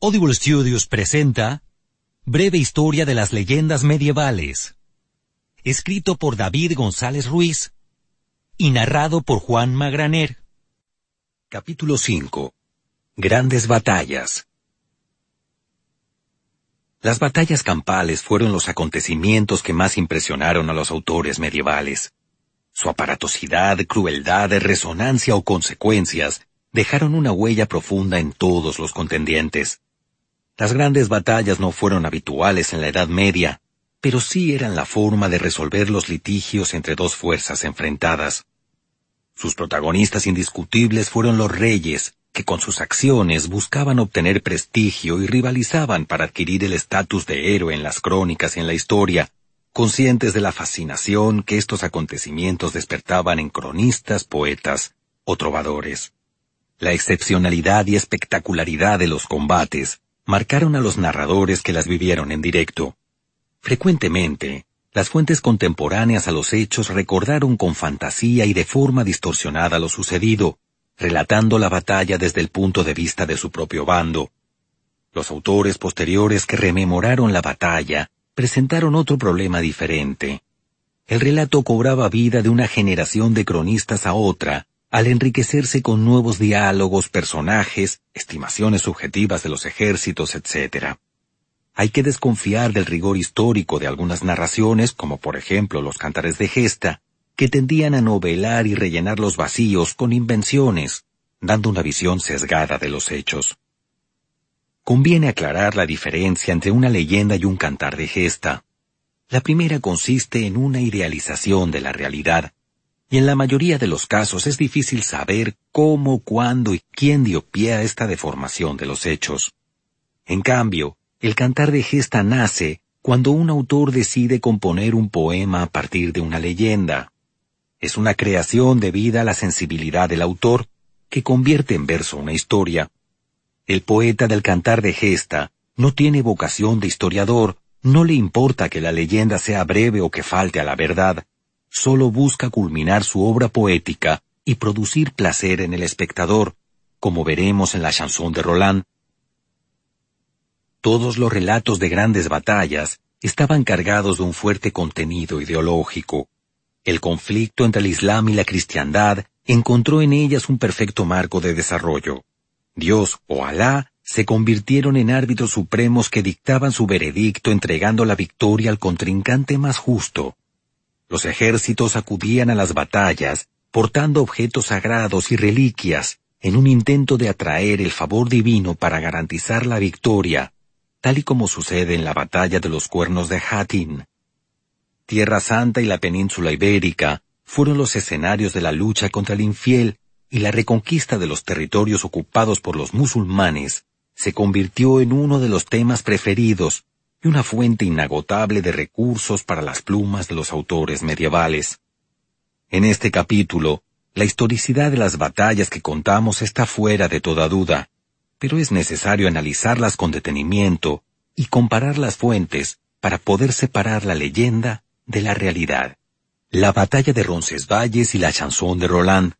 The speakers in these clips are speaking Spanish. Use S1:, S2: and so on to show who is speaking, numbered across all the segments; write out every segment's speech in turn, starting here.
S1: Audible Studios presenta Breve Historia de las Leyendas Medievales, escrito por David González Ruiz y narrado por Juan Magraner.
S2: Capítulo 5. Grandes batallas. Las batallas campales fueron los acontecimientos que más impresionaron a los autores medievales. Su aparatosidad, crueldad, resonancia o consecuencias dejaron una huella profunda en todos los contendientes. Las grandes batallas no fueron habituales en la Edad Media, pero sí eran la forma de resolver los litigios entre dos fuerzas enfrentadas. Sus protagonistas indiscutibles fueron los reyes, que con sus acciones buscaban obtener prestigio y rivalizaban para adquirir el estatus de héroe en las crónicas y en la historia, conscientes de la fascinación que estos acontecimientos despertaban en cronistas, poetas o trovadores. La excepcionalidad y espectacularidad de los combates marcaron a los narradores que las vivieron en directo. Frecuentemente, las fuentes contemporáneas a los hechos recordaron con fantasía y de forma distorsionada lo sucedido, relatando la batalla desde el punto de vista de su propio bando. Los autores posteriores que rememoraron la batalla presentaron otro problema diferente. El relato cobraba vida de una generación de cronistas a otra, al enriquecerse con nuevos diálogos, personajes, estimaciones subjetivas de los ejércitos, etc. Hay que desconfiar del rigor histórico de algunas narraciones, como por ejemplo los cantares de gesta, que tendían a novelar y rellenar los vacíos con invenciones, dando una visión sesgada de los hechos. Conviene aclarar la diferencia entre una leyenda y un cantar de gesta. La primera consiste en una idealización de la realidad, y en la mayoría de los casos es difícil saber cómo, cuándo y quién dio pie a esta deformación de los hechos. En cambio, el cantar de gesta nace cuando un autor decide componer un poema a partir de una leyenda. Es una creación debida a la sensibilidad del autor que convierte en verso una historia. El poeta del cantar de gesta no tiene vocación de historiador, no le importa que la leyenda sea breve o que falte a la verdad, solo busca culminar su obra poética y producir placer en el espectador, como veremos en la chanson de Roland. Todos los relatos de grandes batallas estaban cargados de un fuerte contenido ideológico. El conflicto entre el Islam y la cristiandad encontró en ellas un perfecto marco de desarrollo. Dios o Alá se convirtieron en árbitros supremos que dictaban su veredicto entregando la victoria al contrincante más justo, los ejércitos acudían a las batallas, portando objetos sagrados y reliquias, en un intento de atraer el favor divino para garantizar la victoria, tal y como sucede en la batalla de los cuernos de Hattin. Tierra Santa y la península ibérica fueron los escenarios de la lucha contra el infiel y la reconquista de los territorios ocupados por los musulmanes se convirtió en uno de los temas preferidos y una fuente inagotable de recursos para las plumas de los autores medievales. En este capítulo, la historicidad de las batallas que contamos está fuera de toda duda, pero es necesario analizarlas con detenimiento y comparar las fuentes para poder separar la leyenda de la realidad. La batalla de Roncesvalles y la chanson de Roland.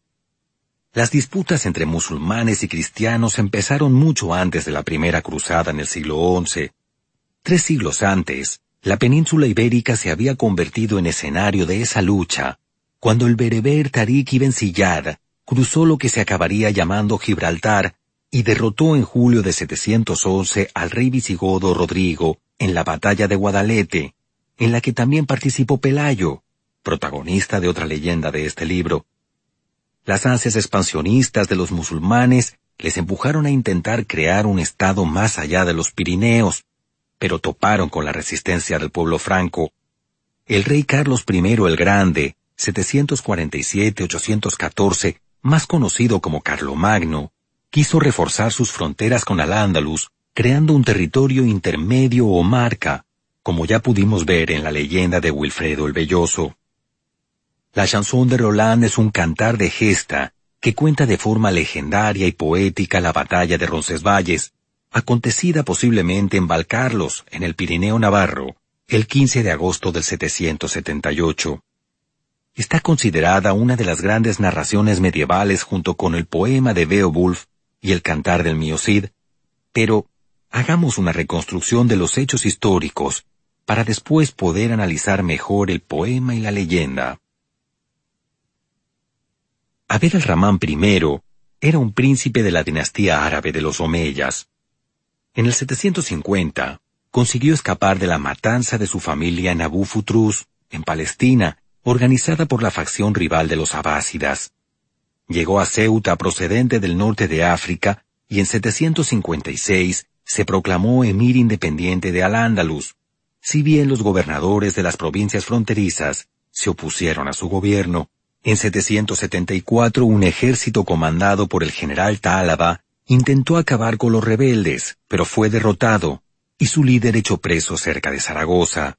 S2: Las disputas entre musulmanes y cristianos empezaron mucho antes de la primera cruzada en el siglo XI, Tres siglos antes, la península ibérica se había convertido en escenario de esa lucha, cuando el bereber Tariq ibn cruzó lo que se acabaría llamando Gibraltar y derrotó en julio de 711 al rey visigodo Rodrigo en la batalla de Guadalete, en la que también participó Pelayo, protagonista de otra leyenda de este libro. Las ansias expansionistas de los musulmanes les empujaron a intentar crear un estado más allá de los Pirineos, pero toparon con la resistencia del pueblo franco. El rey Carlos I el Grande, 747-814, más conocido como Carlomagno, quiso reforzar sus fronteras con Al-Ándalus, creando un territorio intermedio o marca, como ya pudimos ver en la leyenda de Wilfredo el Belloso. La chanson de Roland es un cantar de gesta que cuenta de forma legendaria y poética la batalla de Roncesvalles, acontecida posiblemente en Valcarlos, en el Pirineo Navarro, el 15 de agosto del 778. Está considerada una de las grandes narraciones medievales junto con el poema de Beowulf y el cantar del Miocid, pero hagamos una reconstrucción de los hechos históricos para después poder analizar mejor el poema y la leyenda. Abed al-Rahman I era un príncipe de la dinastía árabe de los Omeyas. En el 750, consiguió escapar de la matanza de su familia en Abu Futrus, en Palestina, organizada por la facción rival de los abásidas. Llegó a Ceuta procedente del norte de África y en 756 se proclamó emir independiente de Al-Ándalus, si bien los gobernadores de las provincias fronterizas se opusieron a su gobierno. En 774 un ejército comandado por el general Tálaba intentó acabar con los rebeldes, pero fue derrotado, y su líder echó preso cerca de Zaragoza.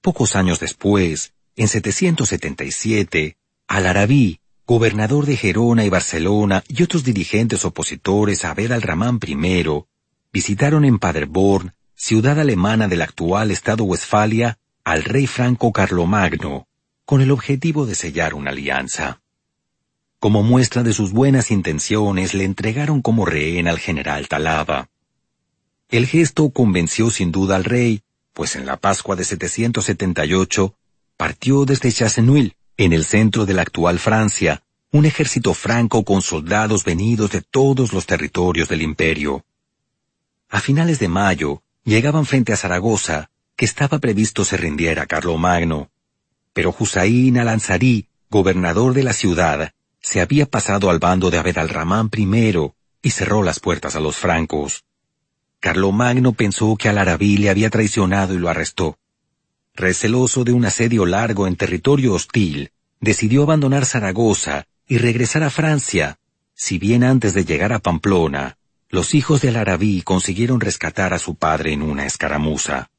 S2: Pocos años después, en 777, Al-Arabí, gobernador de Gerona y Barcelona y otros dirigentes opositores a Abed al-Rahman I, visitaron en Paderborn, ciudad alemana del actual estado Westfalia, al rey franco Carlomagno, con el objetivo de sellar una alianza. Como muestra de sus buenas intenciones, le entregaron como rehén al general Talaba. El gesto convenció sin duda al rey, pues en la Pascua de 778 partió desde Chasseneuil, en el centro de la actual Francia, un ejército franco con soldados venidos de todos los territorios del imperio. A finales de mayo, llegaban frente a Zaragoza, que estaba previsto se rindiera Carlomagno. Pero Husaín al-Ansari, gobernador de la ciudad, se había pasado al bando de Abed al-Rahman I y cerró las puertas a los francos. Carlomagno pensó que al-Arabí le había traicionado y lo arrestó. Receloso de un asedio largo en territorio hostil, decidió abandonar Zaragoza y regresar a Francia, si bien antes de llegar a Pamplona, los hijos del Arabí consiguieron rescatar a su padre en una escaramuza.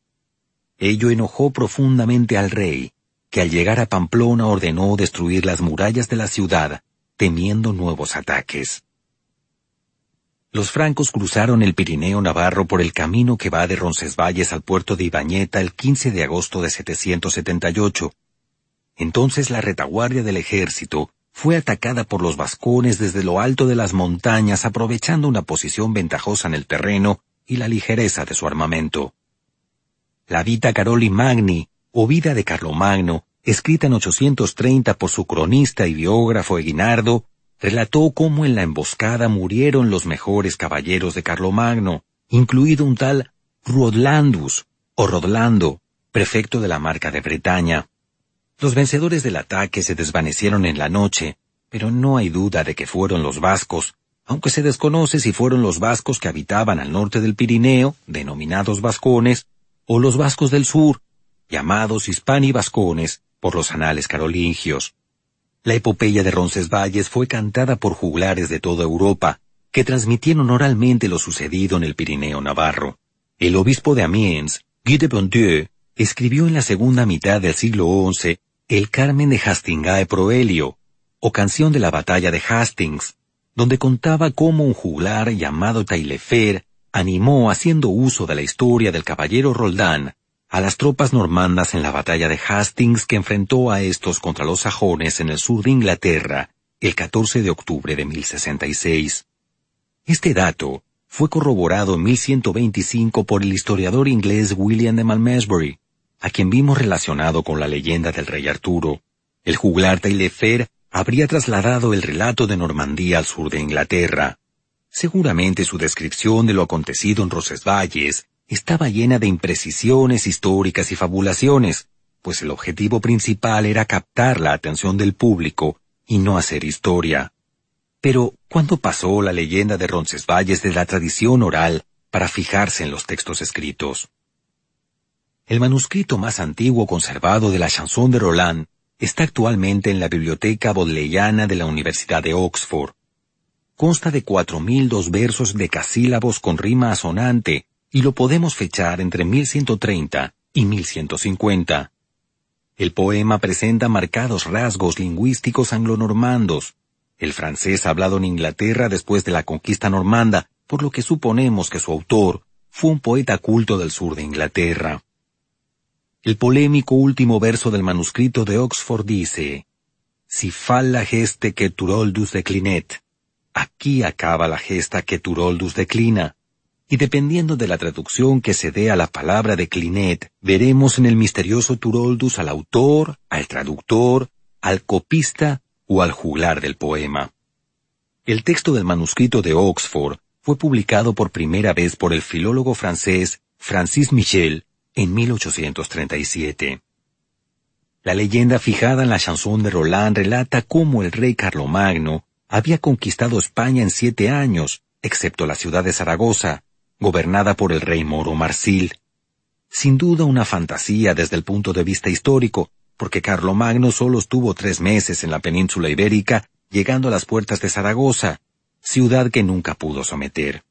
S2: Ello enojó profundamente al rey, que al llegar a Pamplona ordenó destruir las murallas de la ciudad, temiendo nuevos ataques. Los francos cruzaron el Pirineo Navarro por el camino que va de Roncesvalles al puerto de Ibañeta el 15 de agosto de 778. Entonces la retaguardia del ejército fue atacada por los vascones desde lo alto de las montañas aprovechando una posición ventajosa en el terreno y la ligereza de su armamento. La Vita Caroli Magni, o Vida de Carlomagno, escrita en 830 por su cronista y biógrafo Eguinardo, relató cómo en la emboscada murieron los mejores caballeros de Carlomagno, incluido un tal Rodlandus, o Rodlando, prefecto de la marca de Bretaña. Los vencedores del ataque se desvanecieron en la noche, pero no hay duda de que fueron los vascos, aunque se desconoce si fueron los vascos que habitaban al norte del Pirineo, denominados vascones, o los vascos del sur, llamados hispani-vascones por los anales carolingios. La epopeya de Roncesvalles fue cantada por juglares de toda Europa, que transmitieron oralmente lo sucedido en el Pirineo Navarro. El obispo de Amiens, Guy de Bondieu, escribió en la segunda mitad del siglo XI el Carmen de Hastingae Proelio, o canción de la batalla de Hastings, donde contaba cómo un juglar llamado Tailefer animó, haciendo uso de la historia del caballero Roldán, a las tropas normandas en la batalla de Hastings que enfrentó a estos contra los sajones en el sur de Inglaterra el 14 de octubre de 1066. Este dato fue corroborado en 1125 por el historiador inglés William de Malmesbury, a quien vimos relacionado con la leyenda del rey Arturo. El juglar Taillefer habría trasladado el relato de Normandía al sur de Inglaterra. Seguramente su descripción de lo acontecido en Rosesvalles estaba llena de imprecisiones históricas y fabulaciones, pues el objetivo principal era captar la atención del público y no hacer historia. Pero, ¿cuándo pasó la leyenda de Roncesvalles de la tradición oral para fijarse en los textos escritos? El manuscrito más antiguo conservado de la chanson de Roland está actualmente en la Biblioteca Bodleiana de la Universidad de Oxford. Consta de cuatro mil dos versos decasílabos con rima asonante y lo podemos fechar entre 1130 y 1150. El poema presenta marcados rasgos lingüísticos anglonormandos, el francés hablado en Inglaterra después de la conquista normanda, por lo que suponemos que su autor fue un poeta culto del sur de Inglaterra. El polémico último verso del manuscrito de Oxford dice, Si falla geste que Turoldus declinet. Aquí acaba la gesta que Turoldus declina y dependiendo de la traducción que se dé a la palabra de Clinet, veremos en el misterioso Turoldus al autor, al traductor, al copista o al juglar del poema. El texto del manuscrito de Oxford fue publicado por primera vez por el filólogo francés Francis Michel en 1837. La leyenda fijada en la chanson de Roland relata cómo el rey Carlomagno había conquistado España en siete años, excepto la ciudad de Zaragoza, gobernada por el rey moro Marsil. Sin duda una fantasía desde el punto de vista histórico, porque Carlomagno solo estuvo tres meses en la península ibérica, llegando a las puertas de Zaragoza, ciudad que nunca pudo someter.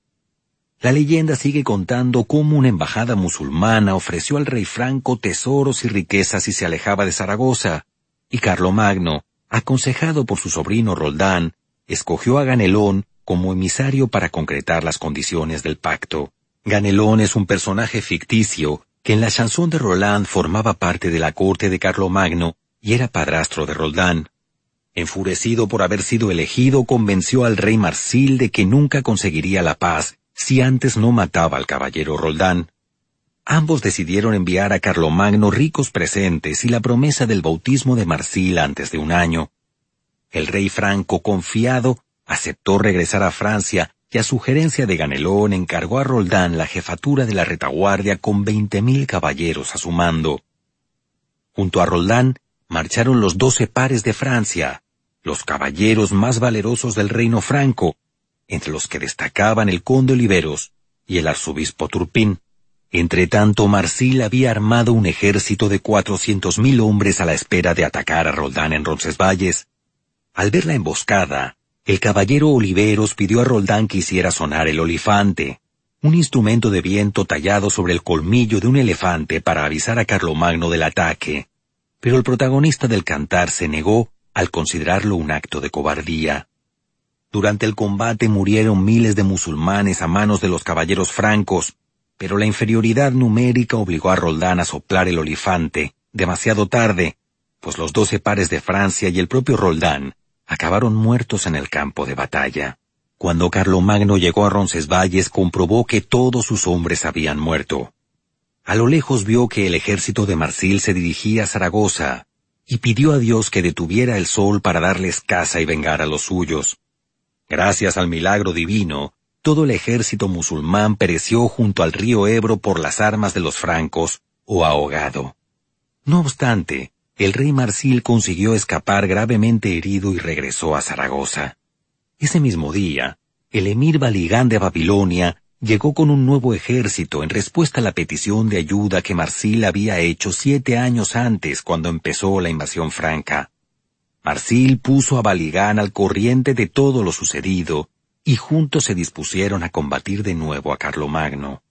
S2: La leyenda sigue contando cómo una embajada musulmana ofreció al rey Franco tesoros y riquezas y se alejaba de Zaragoza, y Carlomagno, aconsejado por su sobrino Roldán, escogió a Ganelón como emisario para concretar las condiciones del pacto. Ganelón es un personaje ficticio que en la chanson de Roland formaba parte de la corte de Carlomagno y era padrastro de Roldán. Enfurecido por haber sido elegido, convenció al rey Marsil de que nunca conseguiría la paz si antes no mataba al caballero Roldán. Ambos decidieron enviar a Carlomagno ricos presentes y la promesa del bautismo de Marsil antes de un año. El rey Franco, confiado, aceptó regresar a Francia y a sugerencia de Ganelón encargó a Roldán la jefatura de la retaguardia con veinte mil caballeros a su mando. Junto a Roldán marcharon los doce pares de Francia, los caballeros más valerosos del reino franco, entre los que destacaban el conde Oliveros y el arzobispo Turpín. Entretanto, Marsil había armado un ejército de cuatrocientos mil hombres a la espera de atacar a Roldán en Roncesvalles. Al ver la emboscada, el caballero Oliveros pidió a Roldán que hiciera sonar el olifante, un instrumento de viento tallado sobre el colmillo de un elefante para avisar a Carlomagno del ataque. Pero el protagonista del cantar se negó al considerarlo un acto de cobardía. Durante el combate murieron miles de musulmanes a manos de los caballeros francos, pero la inferioridad numérica obligó a Roldán a soplar el olifante, demasiado tarde, pues los doce pares de Francia y el propio Roldán acabaron muertos en el campo de batalla. Cuando Carlomagno llegó a Roncesvalles comprobó que todos sus hombres habían muerto. A lo lejos vio que el ejército de Marsil se dirigía a Zaragoza, y pidió a Dios que detuviera el sol para darles caza y vengar a los suyos. Gracias al milagro divino, todo el ejército musulmán pereció junto al río Ebro por las armas de los francos, o ahogado. No obstante, el rey Marsil consiguió escapar gravemente herido y regresó a Zaragoza. Ese mismo día, el emir Baligán de Babilonia llegó con un nuevo ejército en respuesta a la petición de ayuda que Marsil había hecho siete años antes cuando empezó la invasión franca. Marsil puso a Baligán al corriente de todo lo sucedido y juntos se dispusieron a combatir de nuevo a Carlomagno.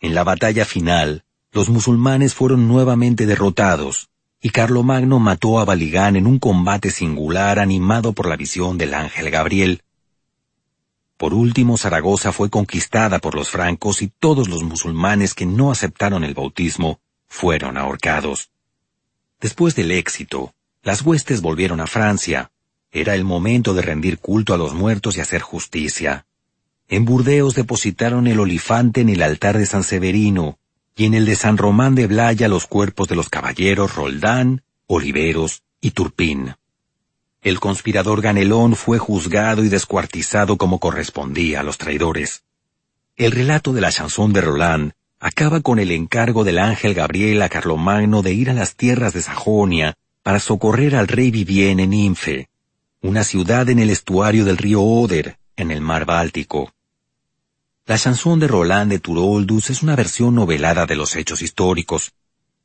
S2: En la batalla final, los musulmanes fueron nuevamente derrotados, y Carlomagno mató a Baligán en un combate singular animado por la visión del ángel Gabriel. Por último, Zaragoza fue conquistada por los francos y todos los musulmanes que no aceptaron el bautismo fueron ahorcados. Después del éxito, las huestes volvieron a Francia. Era el momento de rendir culto a los muertos y hacer justicia. En Burdeos depositaron el olifante en el altar de San Severino, y en el de San Román de Blaya los cuerpos de los caballeros Roldán, Oliveros y Turpín. El conspirador Ganelón fue juzgado y descuartizado como correspondía a los traidores. El relato de la chanson de Roland acaba con el encargo del ángel Gabriel a Carlomagno de ir a las tierras de Sajonia para socorrer al rey Vivien en Infe, una ciudad en el estuario del río Oder, en el mar Báltico. La chanson de Roland de Turoldus es una versión novelada de los hechos históricos.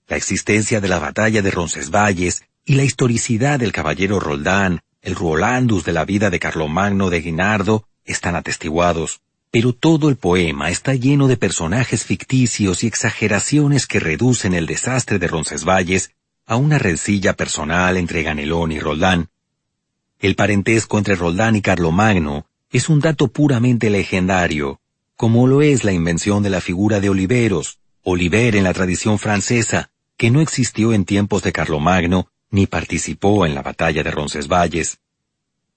S2: La existencia de la batalla de Roncesvalles y la historicidad del caballero Roldán, el Rolandus de la vida de Carlomagno de Guinardo, están atestiguados. Pero todo el poema está lleno de personajes ficticios y exageraciones que reducen el desastre de Roncesvalles a una rencilla personal entre Ganelón y Roldán. El parentesco entre Roldán y Carlomagno es un dato puramente legendario, como lo es la invención de la figura de Oliveros, Oliver en la tradición francesa, que no existió en tiempos de Carlomagno ni participó en la batalla de Roncesvalles.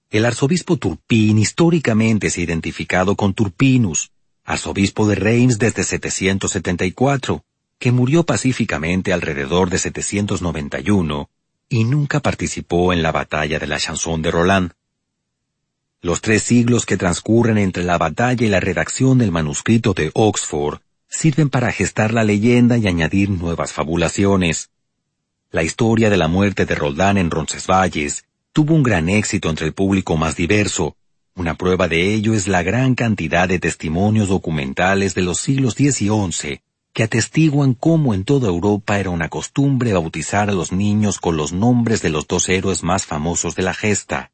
S2: El arzobispo Turpín históricamente se ha identificado con Turpinus, arzobispo de Reims desde 774, que murió pacíficamente alrededor de 791 y nunca participó en la batalla de la Chanson de Roland. Los tres siglos que transcurren entre la batalla y la redacción del manuscrito de Oxford sirven para gestar la leyenda y añadir nuevas fabulaciones. La historia de la muerte de Roldán en Roncesvalles tuvo un gran éxito entre el público más diverso. Una prueba de ello es la gran cantidad de testimonios documentales de los siglos X y XI que atestiguan cómo en toda Europa era una costumbre bautizar a los niños con los nombres de los dos héroes más famosos de la gesta,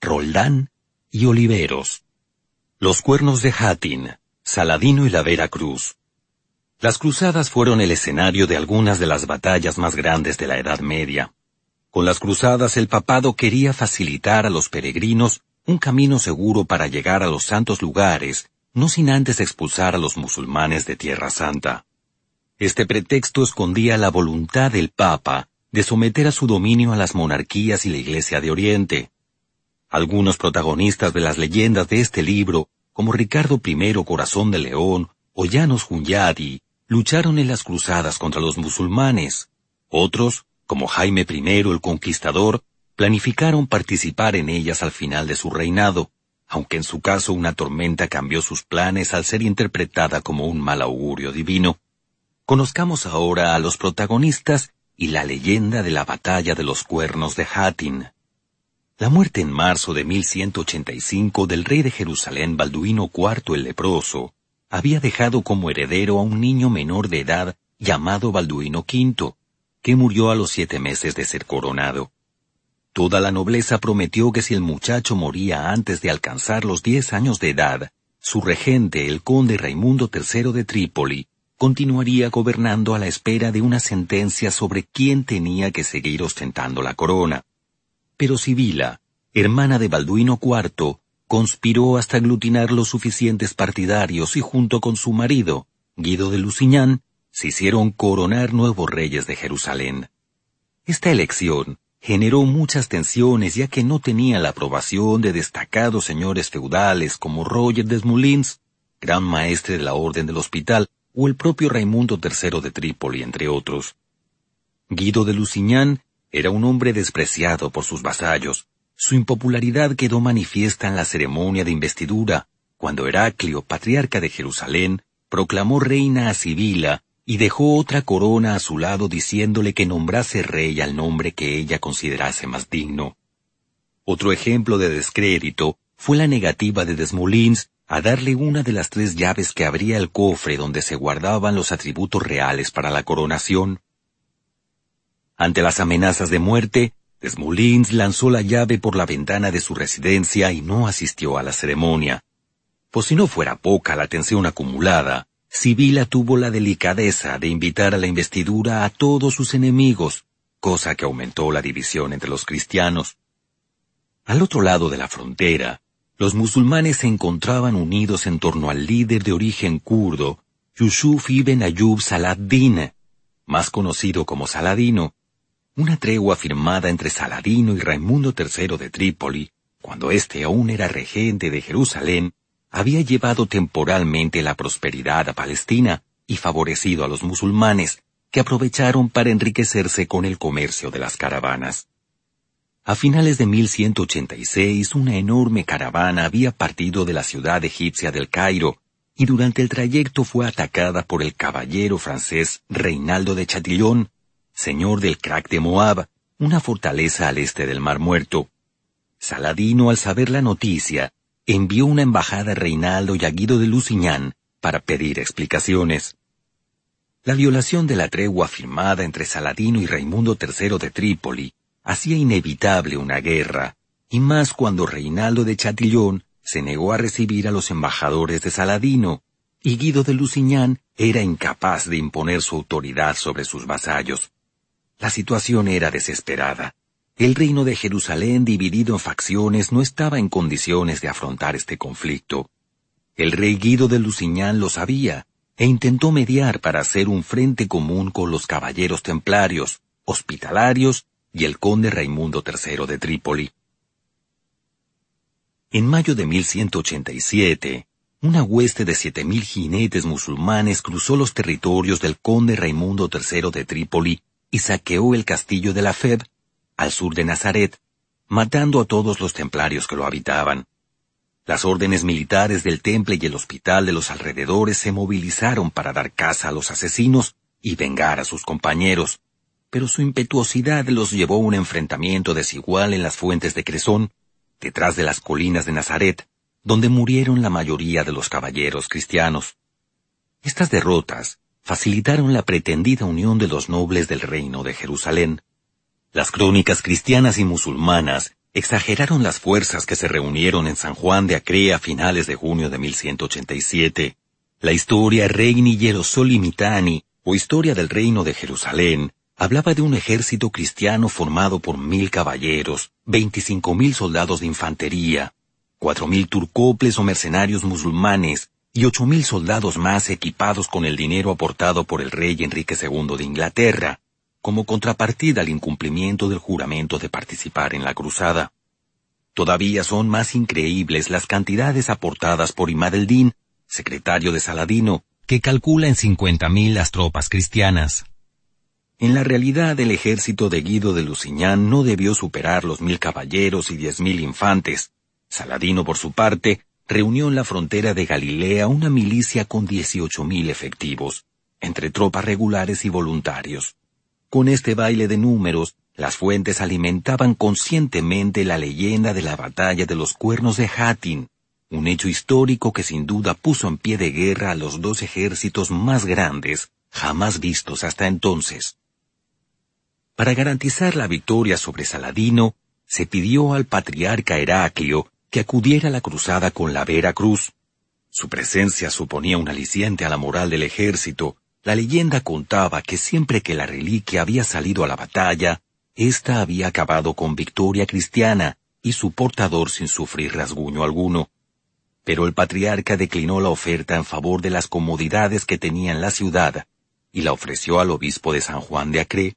S2: Roldán y Oliveros. Los cuernos de Hattin, Saladino y la Vera Cruz. Las cruzadas fueron el escenario de algunas de las batallas más grandes de la Edad Media. Con las cruzadas el papado quería facilitar a los peregrinos un camino seguro para llegar a los santos lugares, no sin antes expulsar a los musulmanes de Tierra Santa. Este pretexto escondía la voluntad del Papa de someter a su dominio a las monarquías y la Iglesia de Oriente. Algunos protagonistas de las leyendas de este libro, como Ricardo I Corazón de León o Llanos Hunyadi, lucharon en las cruzadas contra los musulmanes. Otros, como Jaime I el Conquistador, planificaron participar en ellas al final de su reinado, aunque en su caso una tormenta cambió sus planes al ser interpretada como un mal augurio divino. Conozcamos ahora a los protagonistas y la leyenda de la batalla de los cuernos de Hattin. La muerte en marzo de 1185 del rey de Jerusalén Balduino IV el leproso había dejado como heredero a un niño menor de edad llamado Balduino V, que murió a los siete meses de ser coronado. Toda la nobleza prometió que si el muchacho moría antes de alcanzar los diez años de edad, su regente, el conde Raimundo III de Trípoli, continuaría gobernando a la espera de una sentencia sobre quién tenía que seguir ostentando la corona. Pero Sibila, hermana de Balduino IV, conspiró hasta aglutinar los suficientes partidarios y junto con su marido, Guido de Lusignan, se hicieron coronar nuevos reyes de Jerusalén. Esta elección generó muchas tensiones ya que no tenía la aprobación de destacados señores feudales como Roger Desmoulins, gran maestre de la Orden del Hospital, o el propio Raimundo III de Trípoli, entre otros. Guido de Lusignan era un hombre despreciado por sus vasallos. Su impopularidad quedó manifiesta en la ceremonia de investidura, cuando Heraclio, patriarca de Jerusalén, proclamó reina a Sibila y dejó otra corona a su lado diciéndole que nombrase rey al nombre que ella considerase más digno. Otro ejemplo de descrédito fue la negativa de Desmoulins a darle una de las tres llaves que abría el cofre donde se guardaban los atributos reales para la coronación. Ante las amenazas de muerte, Desmoulins lanzó la llave por la ventana de su residencia y no asistió a la ceremonia. Pues si no fuera poca la tensión acumulada, Sibila tuvo la delicadeza de invitar a la investidura a todos sus enemigos, cosa que aumentó la división entre los cristianos. Al otro lado de la frontera, los musulmanes se encontraban unidos en torno al líder de origen kurdo, Yusuf ibn Ayub Saladdin, más conocido como Saladino, una tregua firmada entre Saladino y Raimundo III de Trípoli, cuando éste aún era regente de Jerusalén, había llevado temporalmente la prosperidad a Palestina y favorecido a los musulmanes, que aprovecharon para enriquecerse con el comercio de las caravanas. A finales de 1186 una enorme caravana había partido de la ciudad egipcia del Cairo y durante el trayecto fue atacada por el caballero francés Reinaldo de Chatillon, señor del Crac de Moab, una fortaleza al este del Mar Muerto. Saladino, al saber la noticia, envió una embajada a Reinaldo y a Guido de Lusignan para pedir explicaciones. La violación de la tregua firmada entre Saladino y Raimundo III de Trípoli hacía inevitable una guerra, y más cuando Reinaldo de Chatillon se negó a recibir a los embajadores de Saladino, y Guido de Lusignan era incapaz de imponer su autoridad sobre sus vasallos. La situación era desesperada. El reino de Jerusalén dividido en facciones no estaba en condiciones de afrontar este conflicto. El rey Guido de Lusignan lo sabía, e intentó mediar para hacer un frente común con los caballeros templarios, hospitalarios y el conde Raimundo III de Trípoli. En mayo de 1187, una hueste de siete mil jinetes musulmanes cruzó los territorios del conde Raimundo III de Trípoli y saqueó el castillo de la Feb, al sur de Nazaret, matando a todos los templarios que lo habitaban. Las órdenes militares del temple y el hospital de los alrededores se movilizaron para dar caza a los asesinos y vengar a sus compañeros, pero su impetuosidad los llevó a un enfrentamiento desigual en las fuentes de Cresón, detrás de las colinas de Nazaret, donde murieron la mayoría de los caballeros cristianos. Estas derrotas facilitaron la pretendida unión de los nobles del reino de Jerusalén. Las crónicas cristianas y musulmanas exageraron las fuerzas que se reunieron en San Juan de Acre a finales de junio de 1187. La historia Regni Mitani, o Historia del Reino de Jerusalén, hablaba de un ejército cristiano formado por mil caballeros, veinticinco mil soldados de infantería, cuatro mil turcoples o mercenarios musulmanes, y ocho mil soldados más equipados con el dinero aportado por el rey Enrique II de Inglaterra, como contrapartida al incumplimiento del juramento de participar en la cruzada. Todavía son más increíbles las cantidades aportadas por Imad el-Din, secretario de Saladino, que calcula en cincuenta mil las tropas cristianas. En la realidad, el ejército de Guido de Lusignan no debió superar los mil caballeros y diez mil infantes. Saladino, por su parte, reunió en la frontera de Galilea una milicia con dieciocho mil efectivos, entre tropas regulares y voluntarios. Con este baile de números, las fuentes alimentaban conscientemente la leyenda de la batalla de los cuernos de Hattin, un hecho histórico que sin duda puso en pie de guerra a los dos ejércitos más grandes jamás vistos hasta entonces. Para garantizar la victoria sobre Saladino, se pidió al patriarca Heraclio que acudiera a la cruzada con la Vera Cruz. Su presencia suponía un aliciente a la moral del ejército, la leyenda contaba que siempre que la reliquia había salido a la batalla, ésta había acabado con victoria cristiana y su portador sin sufrir rasguño alguno. Pero el patriarca declinó la oferta en favor de las comodidades que tenía en la ciudad y la ofreció al obispo de San Juan de Acre.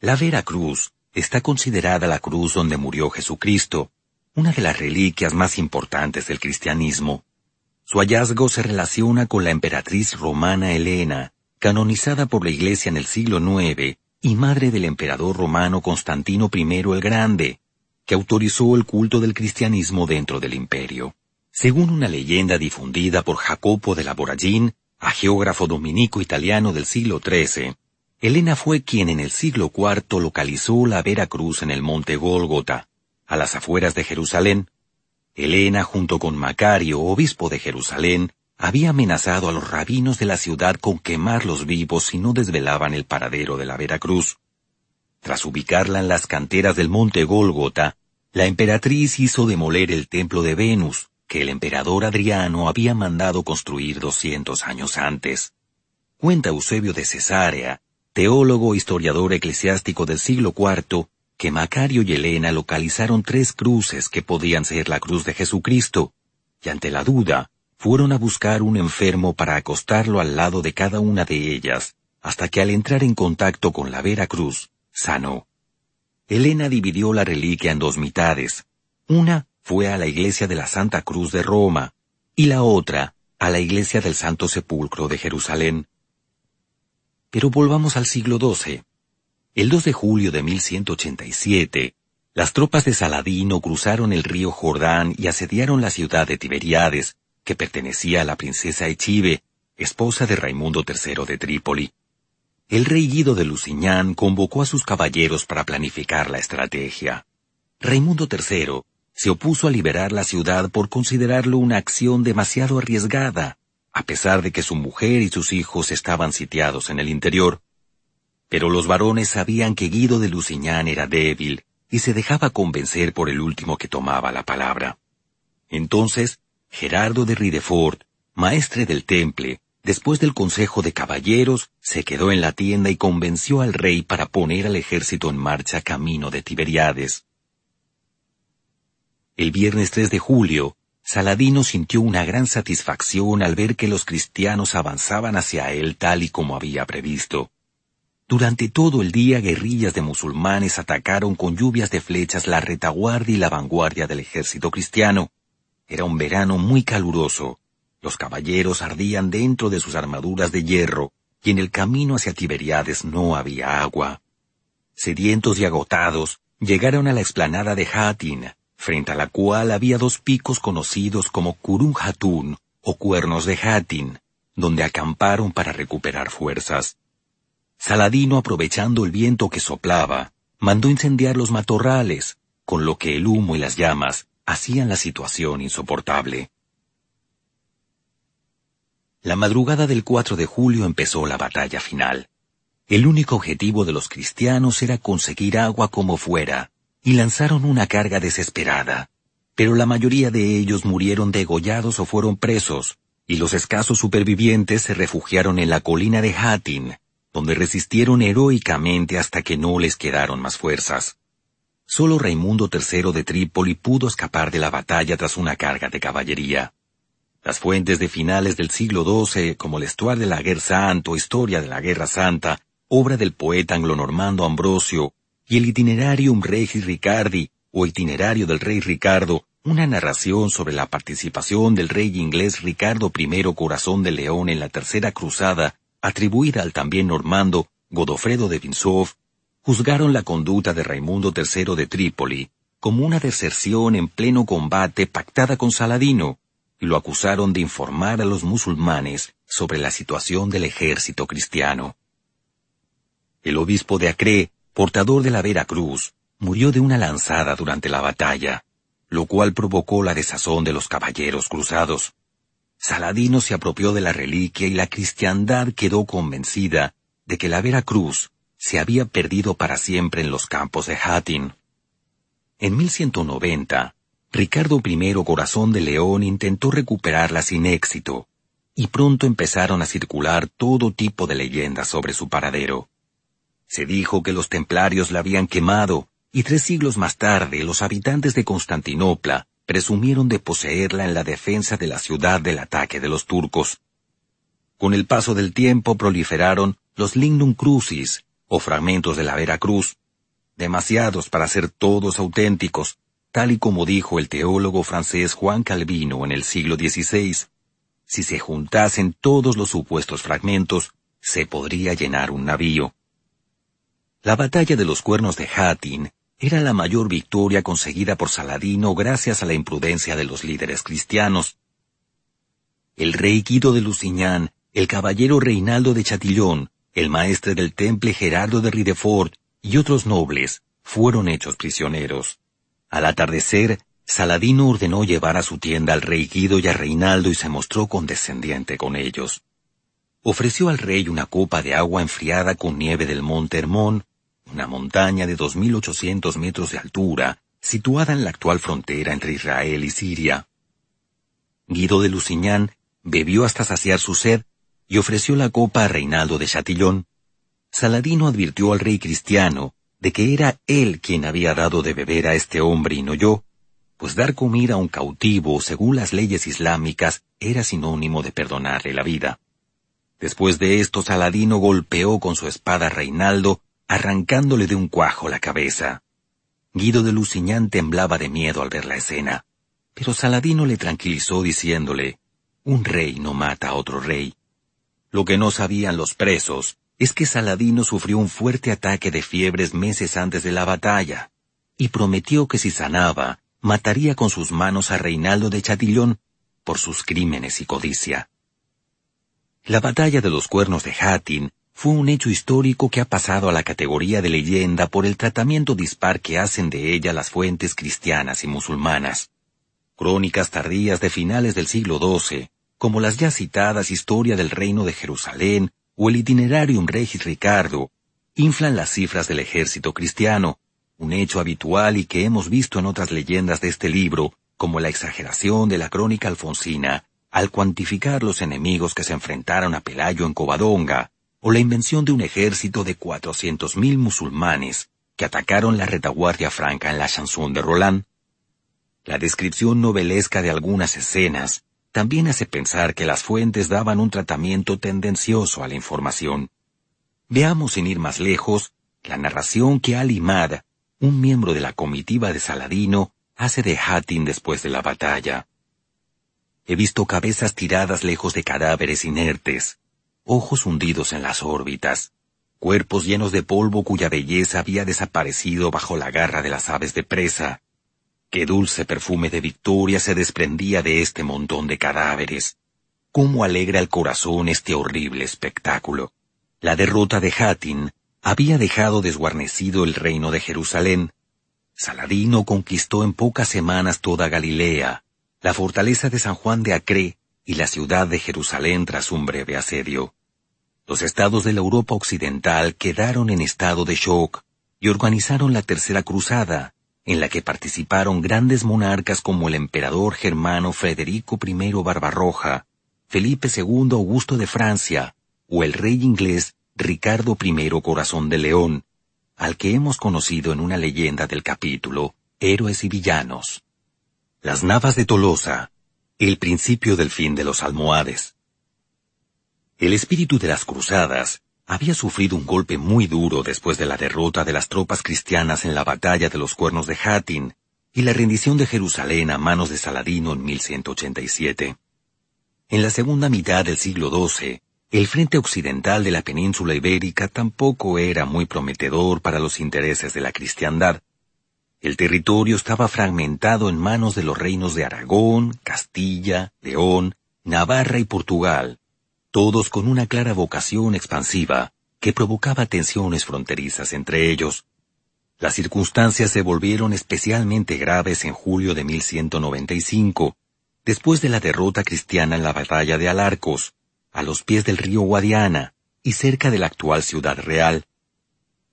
S2: La Vera Cruz está considerada la cruz donde murió Jesucristo, una de las reliquias más importantes del cristianismo. Su hallazgo se relaciona con la emperatriz romana Helena, canonizada por la Iglesia en el siglo IX y madre del emperador romano Constantino I el Grande, que autorizó el culto del cristianismo dentro del imperio. Según una leyenda difundida por Jacopo de la Boragin, a geógrafo dominico italiano del siglo XIII, Helena fue quien en el siglo IV localizó la Vera Cruz en el monte Gólgota, a las afueras de Jerusalén, Helena, junto con Macario, obispo de Jerusalén, había amenazado a los rabinos de la ciudad con quemarlos vivos si no desvelaban el paradero de la Veracruz. Tras ubicarla en las canteras del monte Gólgota, la emperatriz hizo demoler el templo de Venus, que el emperador Adriano había mandado construir doscientos años antes. Cuenta Eusebio de Cesarea, teólogo e historiador eclesiástico del siglo IV, que Macario y Elena localizaron tres cruces que podían ser la cruz de Jesucristo, y ante la duda, fueron a buscar un enfermo para acostarlo al lado de cada una de ellas, hasta que al entrar en contacto con la vera cruz, sanó. Elena dividió la reliquia en dos mitades. Una fue a la iglesia de la Santa Cruz de Roma, y la otra a la iglesia del Santo Sepulcro de Jerusalén. Pero volvamos al siglo XII. El 2 de julio de 1187, las tropas de Saladino cruzaron el río Jordán y asediaron la ciudad de Tiberiades, que pertenecía a la princesa Echive, esposa de Raimundo III de Trípoli. El rey Guido de Lusignan convocó a sus caballeros para planificar la estrategia. Raimundo III se opuso a liberar la ciudad por considerarlo una acción demasiado arriesgada, a pesar de que su mujer y sus hijos estaban sitiados en el interior. Pero los varones sabían que Guido de Lusignan era débil y se dejaba convencer por el último que tomaba la palabra. Entonces, Gerardo de Ridefort, maestre del temple, después del consejo de caballeros, se quedó en la tienda y convenció al rey para poner al ejército en marcha camino de Tiberiades. El viernes 3 de julio, Saladino sintió una gran satisfacción al ver que los cristianos avanzaban hacia él tal y como había previsto. Durante todo el día guerrillas de musulmanes atacaron con lluvias de flechas la retaguardia y la vanguardia del ejército cristiano, Era un verano muy caluroso. Los caballeros ardían dentro de sus armaduras de hierro, y en el camino hacia Tiberiades no había agua. Sedientos y agotados, llegaron a la explanada de Hatin, frente a la cual había dos picos conocidos como Kurun Hatun o Cuernos de Hatin, donde acamparon para recuperar fuerzas. Saladino, aprovechando el viento que soplaba, mandó incendiar los matorrales, con lo que el humo y las llamas hacían la situación insoportable. La madrugada del 4 de julio empezó la batalla final. El único objetivo de los cristianos era conseguir agua como fuera, y lanzaron una carga desesperada. Pero la mayoría de ellos murieron degollados o fueron presos, y los escasos supervivientes se refugiaron en la colina de Hatin, donde resistieron heroicamente hasta que no les quedaron más fuerzas. Solo Raimundo III de Trípoli pudo escapar de la batalla tras una carga de caballería. Las fuentes de finales del siglo XII, como el Estuar de la Guerra Santa o Historia de la Guerra Santa, obra del poeta anglonormando Ambrosio, y el Itinerarium Regis Ricardi, o Itinerario del Rey Ricardo, una narración sobre la participación del rey inglés Ricardo I Corazón de León en la Tercera Cruzada, atribuida al también normando Godofredo de Vinsoff, juzgaron la conducta de Raimundo III de Trípoli como una deserción en pleno combate pactada con Saladino, y lo acusaron de informar a los musulmanes sobre la situación del ejército cristiano. El obispo de Acre, portador de la Vera Cruz, murió de una lanzada durante la batalla, lo cual provocó la desazón de los caballeros cruzados. Saladino se apropió de la reliquia y la cristiandad quedó convencida de que la Vera Cruz se había perdido para siempre en los campos de Hattin. En 1190, Ricardo I Corazón de León intentó recuperarla sin éxito, y pronto empezaron a circular todo tipo de leyendas sobre su paradero. Se dijo que los templarios la habían quemado, y tres siglos más tarde los habitantes de Constantinopla presumieron de poseerla en la defensa de la ciudad del ataque de los turcos. Con el paso del tiempo proliferaron los lignum crucis, o fragmentos de la Vera Cruz, demasiados para ser todos auténticos, tal y como dijo el teólogo francés Juan Calvino en el siglo XVI. Si se juntasen todos los supuestos fragmentos, se podría llenar un navío. La batalla de los cuernos de Hattin era la mayor victoria conseguida por Saladino gracias a la imprudencia de los líderes cristianos. El rey Guido de Lusignan, el caballero Reinaldo de Chatillon, el maestre del temple Gerardo de Ridefort y otros nobles fueron hechos prisioneros. Al atardecer, Saladino ordenó llevar a su tienda al rey Guido y a Reinaldo y se mostró condescendiente con ellos. Ofreció al rey una copa de agua enfriada con nieve del monte Hermón una montaña de 2.800 metros de altura, situada en la actual frontera entre Israel y Siria. Guido de Lusignan bebió hasta saciar su sed y ofreció la copa a Reinaldo de Chatillon. Saladino advirtió al rey cristiano de que era él quien había dado de beber a este hombre y no yo, pues dar comida a un cautivo, según las leyes islámicas, era sinónimo de perdonarle la vida. Después de esto, Saladino golpeó con su espada a Reinaldo arrancándole de un cuajo la cabeza. Guido de Lusignan temblaba de miedo al ver la escena, pero Saladino le tranquilizó diciéndole, un rey no mata a otro rey. Lo que no sabían los presos es que Saladino sufrió un fuerte ataque de fiebres meses antes de la batalla, y prometió que si sanaba, mataría con sus manos a Reinaldo de Chatillón por sus crímenes y codicia. La batalla de los cuernos de Hattin fue un hecho histórico que ha pasado a la categoría de leyenda por el tratamiento dispar que hacen de ella las fuentes cristianas y musulmanas. Crónicas tardías de finales del siglo XII, como las ya citadas Historia del Reino de Jerusalén o el Itinerarium Regis Ricardo, inflan las cifras del ejército cristiano, un hecho habitual y que hemos visto en otras leyendas de este libro, como la exageración de la crónica alfonsina, al cuantificar los enemigos que se enfrentaron a Pelayo en Covadonga, o la invención de un ejército de cuatrocientos mil musulmanes que atacaron la retaguardia franca en la chanson de Roland. La descripción novelesca de algunas escenas también hace pensar que las fuentes daban un tratamiento tendencioso a la información. Veamos sin ir más lejos la narración que Ali Mad, un miembro de la comitiva de Saladino, hace de Hatin después de la batalla. he visto cabezas tiradas lejos de cadáveres inertes, ojos hundidos en las órbitas, cuerpos llenos de polvo cuya belleza había desaparecido bajo la garra de las aves de presa. Qué dulce perfume de victoria se desprendía de este montón de cadáveres. Cómo alegra el corazón este horrible espectáculo. La derrota de Hatin había dejado desguarnecido el reino de Jerusalén. Saladino conquistó en pocas semanas toda Galilea, la fortaleza de San Juan de Acre y la ciudad de Jerusalén tras un breve asedio. Los estados de la Europa occidental quedaron en estado de shock y organizaron la Tercera Cruzada, en la que participaron grandes monarcas como el emperador germano Federico I Barbarroja, Felipe II Augusto de Francia o el rey inglés Ricardo I Corazón de León, al que hemos conocido en una leyenda del capítulo Héroes y Villanos. Las Navas de Tolosa, el principio del fin de los almohades. El espíritu de las cruzadas había sufrido un golpe muy duro después de la derrota de las tropas cristianas en la batalla de los cuernos de Hattin y la rendición de Jerusalén a manos de Saladino en 1187. En la segunda mitad del siglo XII, el frente occidental de la península ibérica tampoco era muy prometedor para los intereses de la cristiandad. El territorio estaba fragmentado en manos de los reinos de Aragón, Castilla, León, Navarra y Portugal, todos con una clara vocación expansiva que provocaba tensiones fronterizas entre ellos. Las circunstancias se volvieron especialmente graves en julio de 1195, después de la derrota cristiana en la batalla de Alarcos, a los pies del río Guadiana y cerca de la actual ciudad real.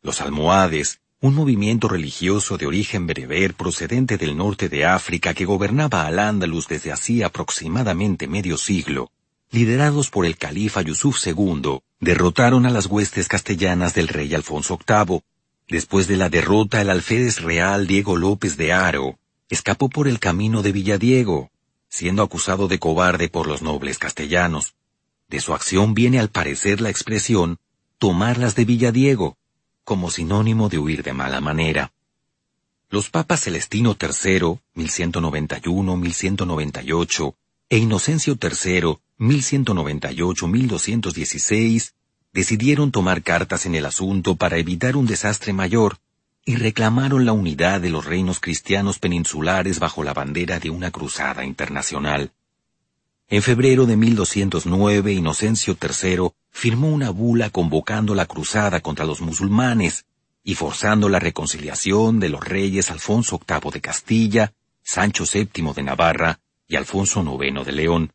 S2: Los almohades, un movimiento religioso de origen bereber procedente del norte de África que gobernaba al Ándalus desde hacía aproximadamente medio siglo, liderados por el califa Yusuf II, derrotaron a las huestes castellanas del rey Alfonso VIII. Después de la derrota, el alférez real Diego López de Haro escapó por el camino de Villadiego, siendo acusado de cobarde por los nobles castellanos. De su acción viene al parecer la expresión tomarlas de Villadiego, como sinónimo de huir de mala manera. Los papas Celestino III, 1191-1198, e Inocencio III, 1198-1216, decidieron tomar cartas en el asunto para evitar un desastre mayor y reclamaron la unidad de los reinos cristianos peninsulares bajo la bandera de una cruzada internacional. En febrero de 1209, Inocencio III firmó una bula convocando la cruzada contra los musulmanes y forzando la reconciliación de los reyes Alfonso VIII de Castilla, Sancho VII de Navarra y Alfonso IX de León.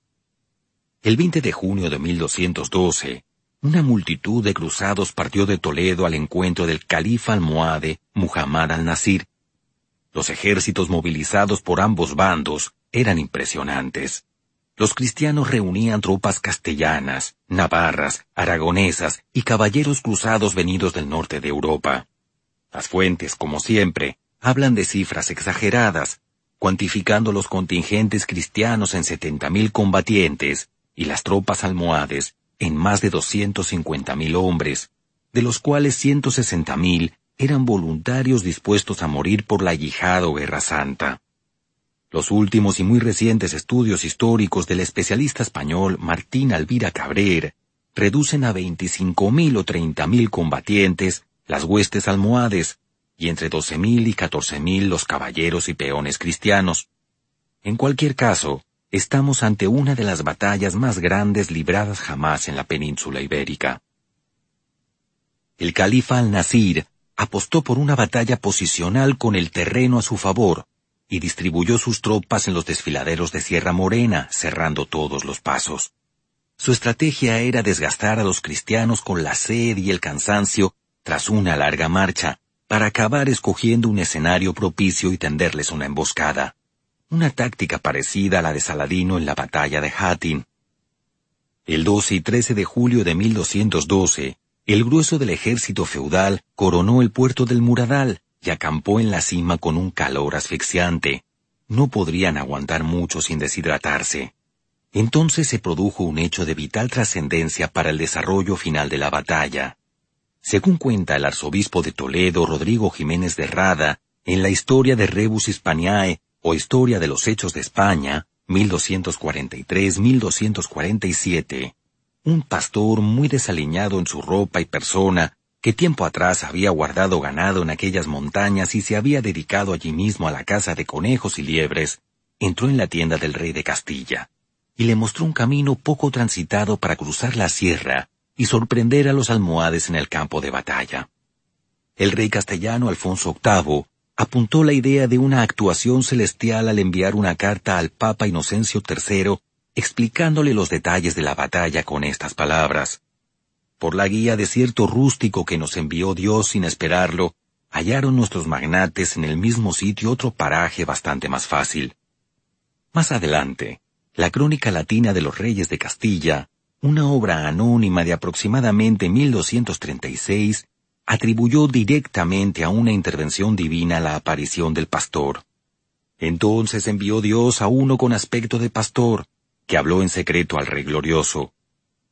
S2: El 20 de junio de 1212, una multitud de cruzados partió de Toledo al encuentro del califa almohade Muhammad al-Nasir. Los ejércitos movilizados por ambos bandos eran impresionantes. Los cristianos reunían tropas castellanas, navarras, aragonesas y caballeros cruzados venidos del norte de Europa. Las fuentes, como siempre, hablan de cifras exageradas, cuantificando los contingentes cristianos en 70.000 combatientes y las tropas almohades en más de 250.000 hombres, de los cuales 160.000 eran voluntarios dispuestos a morir por la yihad o guerra santa. Los últimos y muy recientes estudios históricos del especialista español Martín Alvira Cabrer reducen a 25.000 o 30.000 combatientes las huestes almohades y entre doce mil y catorce mil los caballeros y peones cristianos. En cualquier caso, estamos ante una de las batallas más grandes libradas jamás en la península ibérica. El califa al-Nasir apostó por una batalla posicional con el terreno a su favor y distribuyó sus tropas en los desfiladeros de Sierra Morena, cerrando todos los pasos. Su estrategia era desgastar a los cristianos con la sed y el cansancio tras una larga marcha, para acabar escogiendo un escenario propicio y tenderles una emboscada. Una táctica parecida a la de Saladino en la batalla de Hattin. El 12 y 13 de julio de 1212, el grueso del ejército feudal coronó el puerto del Muradal y acampó en la cima con un calor asfixiante. No podrían aguantar mucho sin deshidratarse. Entonces se produjo un hecho de vital trascendencia para el desarrollo final de la batalla. Según cuenta el arzobispo de Toledo, Rodrigo Jiménez de Rada, en la historia de Rebus Hispaniae o Historia de los Hechos de España, 1243-1247, un pastor muy desaliñado en su ropa y persona, que tiempo atrás había guardado ganado en aquellas montañas y se había dedicado allí mismo a la caza de conejos y liebres, entró en la tienda del rey de Castilla, y le mostró un camino poco transitado para cruzar la sierra y sorprender a los almohades en el campo de batalla. El rey castellano Alfonso VIII apuntó la idea de una actuación celestial al enviar una carta al Papa Inocencio III explicándole los detalles de la batalla con estas palabras. Por la guía de cierto rústico que nos envió Dios sin esperarlo, hallaron nuestros magnates en el mismo sitio otro paraje bastante más fácil. Más adelante, la Crónica Latina de los Reyes de Castilla, una obra anónima de aproximadamente 1236, atribuyó directamente a una intervención divina la aparición del pastor. Entonces envió Dios a uno con aspecto de pastor, que habló en secreto al Rey Glorioso.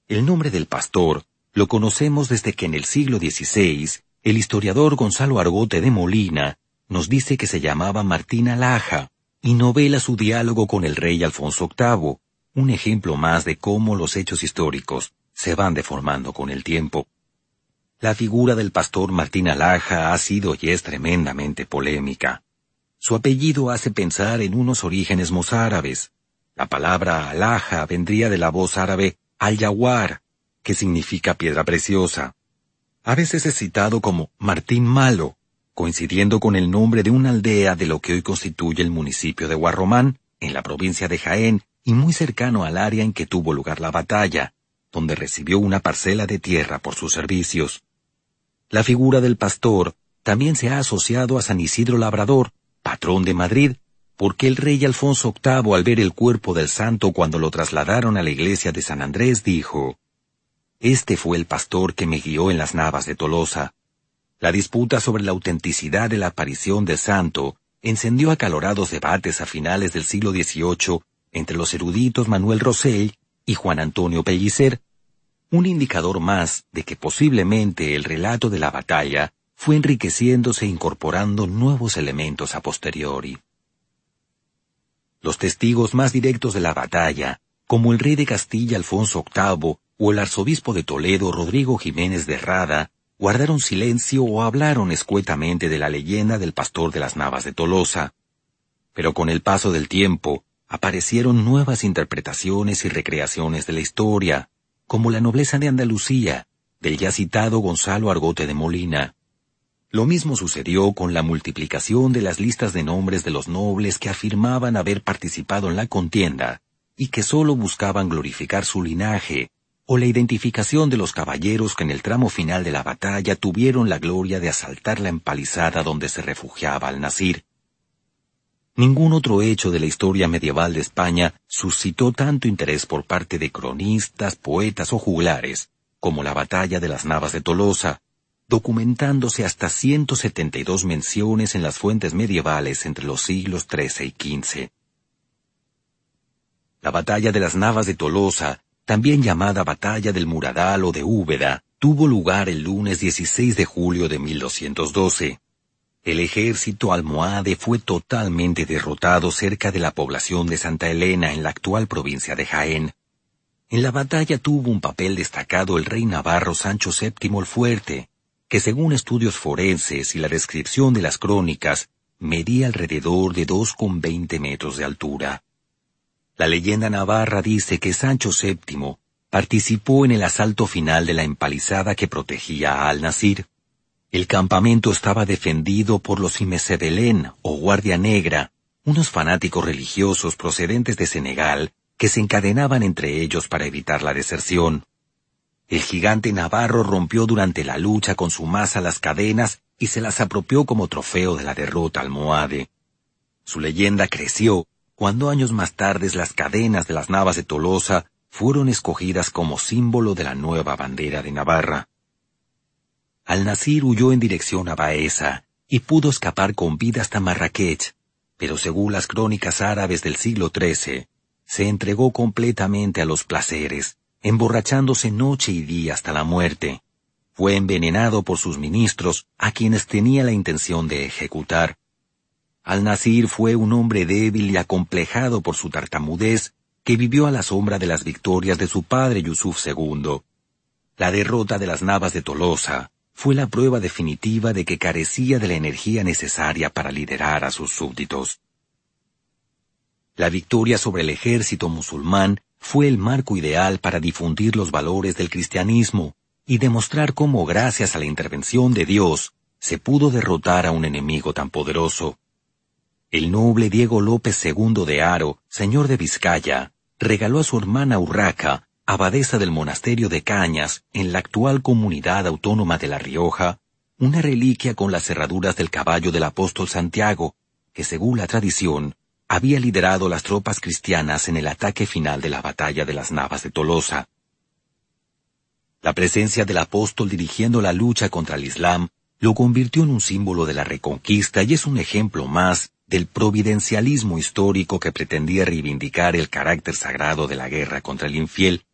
S2: El nombre del pastor lo conocemos desde que en el siglo XVI el historiador Gonzalo Argote de Molina nos dice que se llamaba Martín Alaja y novela su diálogo con el rey Alfonso VIII, un ejemplo más de cómo los hechos históricos se van deformando con el tiempo. La figura del pastor Martín Alaja ha sido y es tremendamente polémica. Su apellido hace pensar en unos orígenes mozárabes, la palabra alhaja vendría de la voz árabe al-yawar, que significa piedra preciosa. A veces es citado como Martín Malo, coincidiendo con el nombre de una aldea de lo que hoy constituye el municipio de Guarromán, en la provincia de Jaén, y muy cercano al área en que tuvo lugar la batalla, donde recibió una parcela de tierra por sus servicios. La figura del pastor también se ha asociado a San Isidro Labrador, patrón de Madrid, porque el rey Alfonso VIII al ver el cuerpo del santo cuando lo trasladaron a la iglesia de San Andrés dijo, Este fue el pastor que me guió en las navas de Tolosa. La disputa sobre la autenticidad de la aparición del santo encendió acalorados debates a finales del siglo XVIII entre los eruditos Manuel Rosell y Juan Antonio Pellicer, un indicador más de que posiblemente el relato de la batalla fue enriqueciéndose e incorporando nuevos elementos a posteriori. Los testigos más directos de la batalla, como el rey de Castilla Alfonso VIII o el arzobispo de Toledo Rodrigo Jiménez de Rada, guardaron silencio o hablaron escuetamente de la leyenda del pastor de las Navas de Tolosa. Pero con el paso del tiempo, aparecieron nuevas interpretaciones y recreaciones de la historia, como la nobleza de Andalucía, del ya citado Gonzalo Argote de Molina, lo mismo sucedió con la multiplicación de las listas de nombres de los nobles que afirmaban haber participado en la contienda y que sólo buscaban glorificar su linaje, o la identificación de los caballeros que en el tramo final de la batalla tuvieron la gloria de asaltar la empalizada donde se refugiaba al Nasir. Ningún otro hecho de la historia medieval de España suscitó tanto interés por parte de cronistas, poetas o juglares como la batalla de las Navas de Tolosa, documentándose hasta 172 menciones en las fuentes medievales entre los siglos XIII y XV. La batalla de las Navas de Tolosa, también llamada Batalla del Muradal o de Úbeda, tuvo lugar el lunes 16 de julio de 1212. El ejército almohade fue totalmente derrotado cerca de la población de Santa Elena en la actual provincia de Jaén. En la batalla tuvo un papel destacado el rey navarro Sancho VII el Fuerte, que según estudios forenses y la descripción de las crónicas, medía alrededor de 2,20 metros de altura. La leyenda navarra dice que Sancho VII participó en el asalto final de la empalizada que protegía a Al-Nasir. El campamento estaba defendido por los Imesebelén o Guardia Negra, unos fanáticos religiosos procedentes de Senegal que se encadenaban entre ellos para evitar la deserción. El gigante navarro rompió durante la lucha con su masa las cadenas y se las apropió como trofeo de la derrota almohade. Su leyenda creció cuando años más tarde las cadenas de las navas de Tolosa fueron escogidas como símbolo de la nueva bandera de Navarra. Al-Nasir huyó en dirección a Baeza y pudo escapar con vida hasta Marrakech, pero según las crónicas árabes del siglo XIII, se entregó completamente a los placeres, emborrachándose noche y día hasta la muerte. Fue envenenado por sus ministros, a quienes tenía la intención de ejecutar. Al-Nasir fue un hombre débil y acomplejado por su tartamudez que vivió a la sombra de las victorias de su padre Yusuf II. La derrota de las Navas de Tolosa fue la prueba definitiva de que carecía de la energía necesaria para liderar a sus súbditos. La victoria sobre el ejército musulmán fue el marco ideal para difundir los valores del cristianismo y demostrar cómo gracias a la intervención de Dios se pudo derrotar a un enemigo tan poderoso. El noble Diego López II de Aro, señor de Vizcaya, regaló a su hermana Urraca, abadesa del monasterio de Cañas, en la actual comunidad autónoma de La Rioja, una reliquia con las cerraduras del caballo del apóstol Santiago, que según la tradición, había liderado las tropas cristianas en el ataque final de la batalla de las Navas de Tolosa. La presencia del apóstol dirigiendo la lucha contra el Islam lo convirtió en un símbolo de la reconquista y es un ejemplo más del providencialismo histórico que pretendía reivindicar el carácter sagrado de la guerra contra el infiel.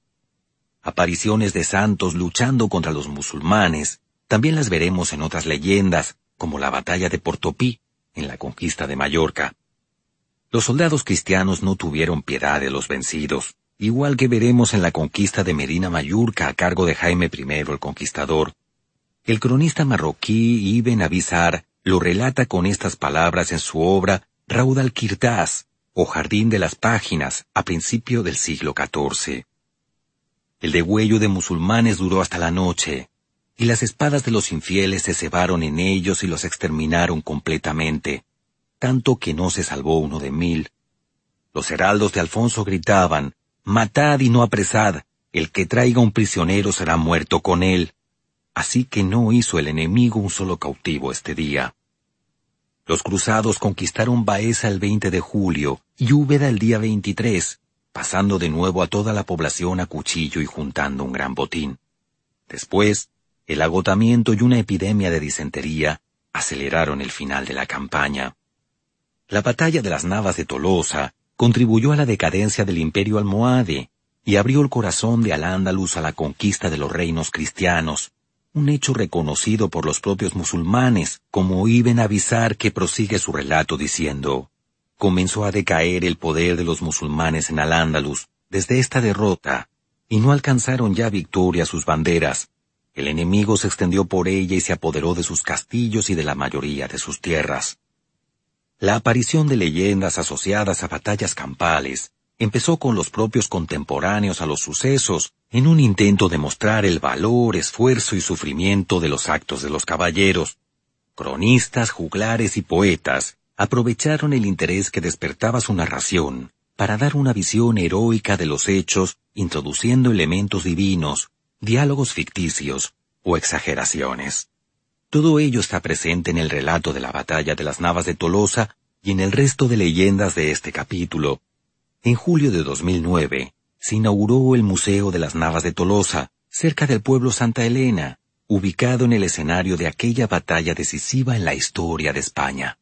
S2: Apariciones de santos luchando contra los musulmanes también las veremos en otras leyendas, como la batalla de Portopí, en la conquista de Mallorca. Los soldados cristianos no tuvieron piedad de los vencidos, igual que veremos en la conquista de Medina Mallorca a cargo de Jaime I el Conquistador. El cronista marroquí Ibn Abizar lo relata con estas palabras en su obra Raud al-Kirtaz, o Jardín de las Páginas, a principio del siglo XIV. El degüello de musulmanes duró hasta la noche, y las espadas de los infieles se cebaron en ellos y los exterminaron completamente, tanto que no se salvó uno de mil. Los heraldos de Alfonso gritaban, Matad y no apresad, el que traiga un prisionero será muerto con él. Así que no hizo el enemigo un solo cautivo este día. Los cruzados conquistaron Baeza el 20 de julio y Úbeda el día 23, pasando de nuevo a toda la población a cuchillo y juntando un gran botín. Después, el agotamiento y una epidemia de disentería aceleraron el final de la campaña. La batalla de las Navas de Tolosa contribuyó a la decadencia del imperio almohade y abrió el corazón de Al-Ándalus a la conquista de los reinos cristianos, un hecho reconocido por los propios musulmanes, como Ibn Avisar que prosigue su relato diciendo, comenzó a decaer el poder de los musulmanes en Al-Ándalus desde esta derrota, y no alcanzaron ya victoria sus banderas. El enemigo se extendió por ella y se apoderó de sus castillos y de la mayoría de sus tierras. La aparición de leyendas asociadas a batallas campales empezó con los propios contemporáneos a los sucesos, en un intento de mostrar el valor, esfuerzo y sufrimiento de los actos de los caballeros. Cronistas, juglares y poetas aprovecharon el interés que despertaba su narración para dar una visión heroica de los hechos, introduciendo elementos divinos, diálogos ficticios o exageraciones. Todo ello está presente en el relato de la batalla de las Navas de Tolosa y en el resto de leyendas de este capítulo, en julio de 2009, se inauguró el Museo de las Navas de Tolosa, cerca del pueblo Santa Elena, ubicado en el escenario de aquella batalla decisiva en la historia de España.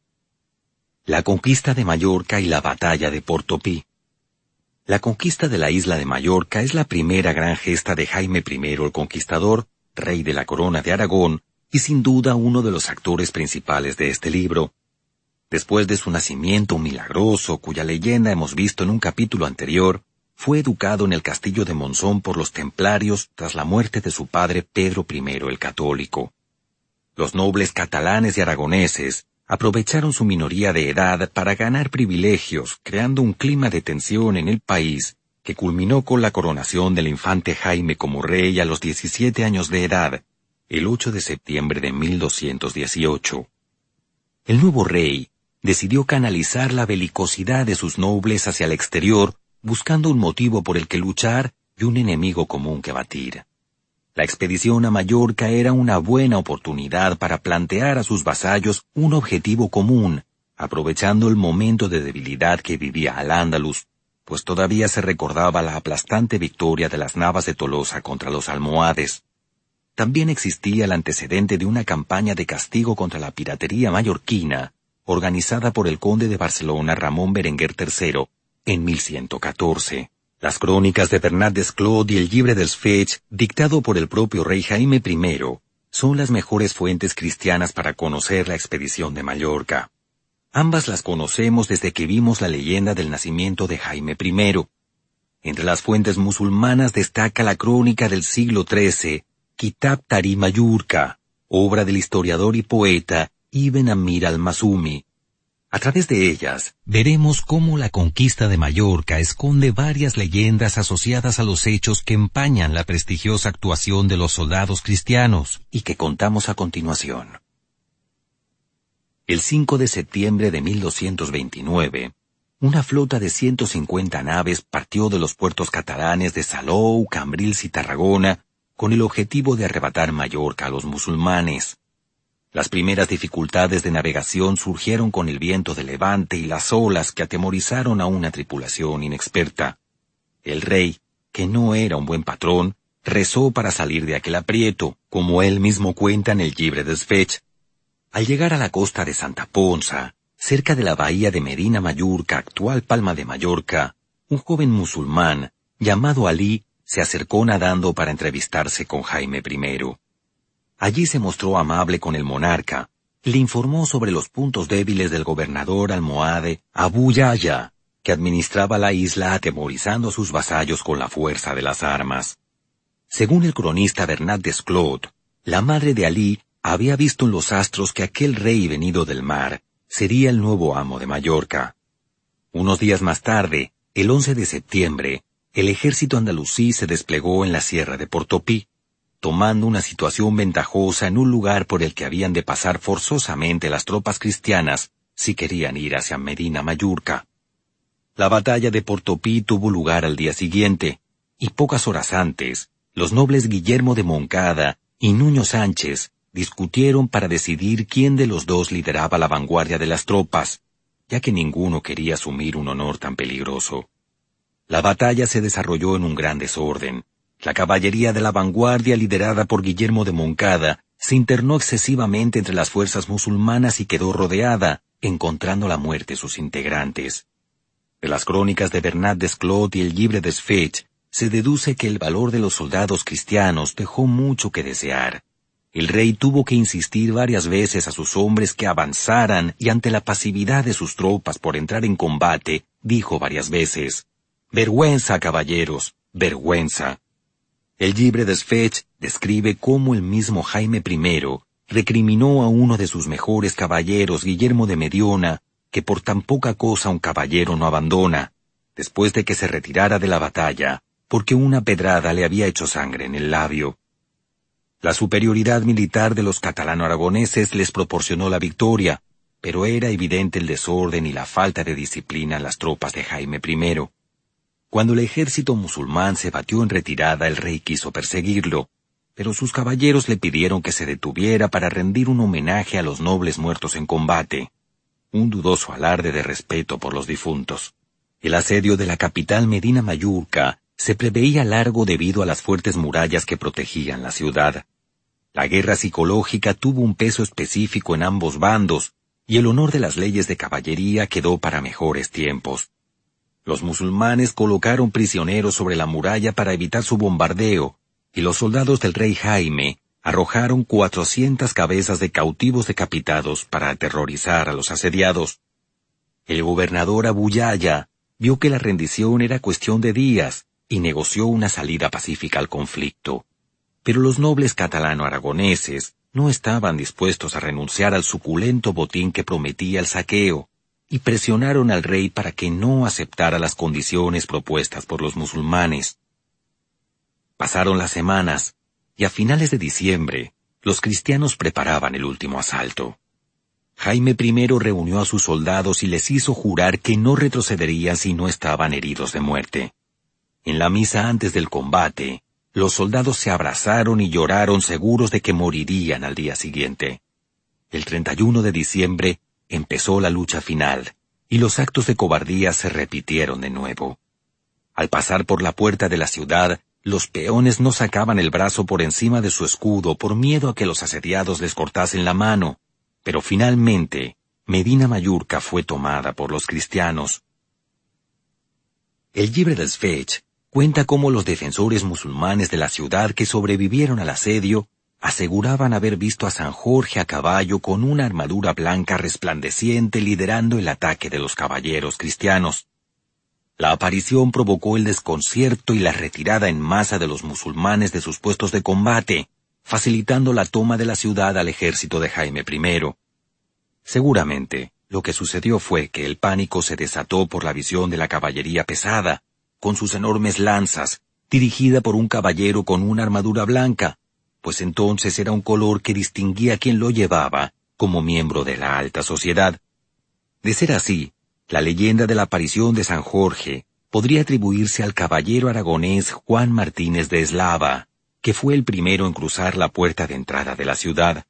S2: La conquista de Mallorca y la batalla de Portopí. La conquista de la isla de Mallorca es la primera gran gesta de Jaime I el Conquistador, rey de la corona de Aragón, y sin duda uno de los actores principales de este libro, Después de su nacimiento milagroso, cuya leyenda hemos visto en un capítulo anterior, fue educado en el castillo de Monzón por los templarios tras la muerte de su padre Pedro I el Católico. Los nobles catalanes y aragoneses aprovecharon su minoría de edad para ganar privilegios, creando un clima de tensión en el país que culminó con la coronación del infante Jaime como rey a los 17 años de edad, el 8 de septiembre de 1218. El nuevo rey, decidió canalizar la belicosidad de sus nobles hacia el exterior, buscando un motivo por el que luchar y un enemigo común que batir. La expedición a Mallorca era una buena oportunidad para plantear a sus vasallos un objetivo común, aprovechando el momento de debilidad que vivía Al-Ándalus, pues todavía se recordaba la aplastante victoria de las Navas de Tolosa contra los almohades. También existía el antecedente de una campaña de castigo contra la piratería mallorquina, organizada por el conde de Barcelona Ramón Berenguer III en 1114. Las crónicas de Bernat Desclot y el Libre del Fech, dictado por el propio rey Jaime I, son las mejores fuentes cristianas para conocer la expedición de Mallorca. Ambas las conocemos desde que vimos la leyenda del nacimiento de Jaime I. Entre las fuentes musulmanas destaca la crónica del siglo XIII, Kitab Tari Mayurka, obra del historiador y poeta Ibn Amir al-Masumi. A través de ellas, veremos cómo la conquista de Mallorca esconde varias leyendas asociadas a los hechos que empañan la prestigiosa actuación de los soldados cristianos y que contamos a continuación. El 5 de septiembre de 1229, una flota de 150 naves partió de los puertos catalanes de Salou, Cambrils y Tarragona con el objetivo de arrebatar Mallorca a los musulmanes. Las primeras dificultades de navegación surgieron con el viento de levante y las olas que atemorizaron a una tripulación inexperta. El rey, que no era un buen patrón, rezó para salir de aquel aprieto, como él mismo cuenta en el Libre Desfech, al llegar a la costa de Santa Ponza, cerca de la bahía de Medina Mayurca, actual Palma de Mallorca, un joven musulmán, llamado Ali, se acercó nadando para entrevistarse con Jaime I. Allí se mostró amable con el monarca, le informó sobre los puntos débiles del gobernador almohade Abu Yaya, que administraba la isla atemorizando a sus vasallos con la fuerza de las armas. Según el cronista Bernat Desclot, la madre de Ali había visto en los astros que aquel rey venido del mar sería el nuevo amo de Mallorca. Unos días más tarde, el 11 de septiembre, el ejército andalusí se desplegó en la sierra de Portopí, tomando una situación ventajosa en un lugar por el que habían de pasar forzosamente las tropas cristianas si querían ir hacia Medina Mallorca. La batalla de Portopí tuvo lugar al día siguiente, y pocas horas antes, los nobles Guillermo de Moncada y Nuño Sánchez discutieron para decidir quién de los dos lideraba la vanguardia de las tropas, ya que ninguno quería asumir un honor tan peligroso. La batalla se desarrolló en un gran desorden. La caballería de la vanguardia, liderada por Guillermo de Moncada, se internó excesivamente entre las fuerzas musulmanas y quedó rodeada, encontrando la muerte sus integrantes. De las crónicas de Bernat Desclot y el Libre Desfech, se deduce que el valor de los soldados cristianos dejó mucho que desear. El rey tuvo que insistir varias veces a sus hombres que avanzaran y ante la pasividad de sus tropas por entrar en combate, dijo varias veces, Vergüenza, caballeros, vergüenza. El libre Desfech describe cómo el mismo Jaime I recriminó a uno de sus mejores caballeros, Guillermo de Mediona, que por tan poca cosa un caballero no abandona, después de que se retirara de la batalla, porque una pedrada le había hecho sangre en el labio. La superioridad militar de los catalano-aragoneses les proporcionó la victoria, pero era evidente el desorden y la falta de disciplina en las tropas de Jaime I. Cuando el ejército musulmán se batió en retirada, el rey quiso perseguirlo, pero sus caballeros le pidieron que se detuviera para rendir un homenaje a los nobles muertos en combate, un dudoso alarde de respeto por los difuntos. El asedio de la capital Medina Mayurca se preveía largo debido a las fuertes murallas que protegían la ciudad. La guerra psicológica tuvo un peso específico en ambos bandos, y el honor de las leyes de caballería quedó para mejores tiempos. Los musulmanes colocaron prisioneros sobre la muralla para evitar su bombardeo, y los soldados del rey Jaime arrojaron cuatrocientas cabezas de cautivos decapitados para aterrorizar a los asediados. El gobernador Abuyaya vio que la rendición era cuestión de días y negoció una salida pacífica al conflicto. Pero los nobles catalano-aragoneses no estaban dispuestos a renunciar al suculento botín que prometía el saqueo, y presionaron al rey para que no aceptara las condiciones propuestas por los musulmanes. Pasaron las semanas, y a finales de diciembre, los cristianos preparaban el último asalto. Jaime I reunió a sus soldados y les hizo jurar que no retrocederían si no estaban heridos de muerte. En la misa antes del combate, los soldados se abrazaron y lloraron seguros de que morirían al día siguiente. El 31 de diciembre empezó la lucha final, y los actos de cobardía se repitieron de nuevo. Al pasar por la puerta de la ciudad, los peones no sacaban el brazo por encima de su escudo por miedo a que los asediados les cortasen la mano, pero finalmente Medina Mayurca fue tomada por los cristianos. El Libre del cuenta cómo los defensores musulmanes de la ciudad que sobrevivieron al asedio aseguraban haber visto a San Jorge a caballo con una armadura blanca resplandeciente liderando el ataque de los caballeros cristianos. La aparición provocó el desconcierto y la retirada en masa de los musulmanes de sus puestos de combate, facilitando la toma de la ciudad al ejército de Jaime I. Seguramente, lo que sucedió fue que el pánico se desató por la visión de la caballería pesada, con sus enormes lanzas, dirigida por un caballero con una armadura blanca, pues entonces era un color que distinguía a quien lo llevaba como miembro de la alta sociedad. De ser así, la leyenda de la aparición de San Jorge podría atribuirse al caballero aragonés Juan Martínez de Eslava, que fue el primero en cruzar la puerta de entrada de la ciudad.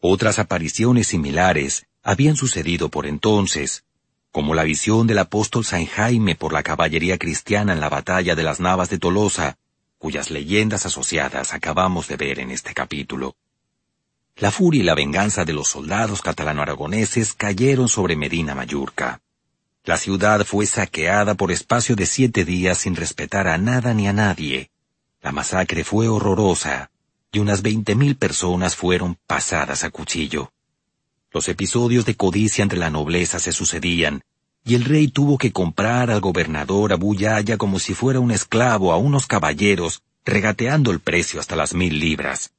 S2: Otras apariciones similares habían sucedido por entonces, como la visión del apóstol San Jaime por la caballería cristiana en la batalla de las Navas de Tolosa, cuyas leyendas asociadas acabamos de ver en este capítulo. La furia y la venganza de los soldados catalano-aragoneses cayeron sobre Medina Mayurca. La ciudad fue saqueada por espacio de siete días sin respetar a nada ni a nadie, la masacre fue horrorosa y unas veinte mil personas fueron pasadas a cuchillo. Los episodios de codicia entre la nobleza se sucedían, y el rey tuvo que comprar al gobernador Abu Yaya como si fuera un esclavo a unos caballeros, regateando el precio hasta las mil libras.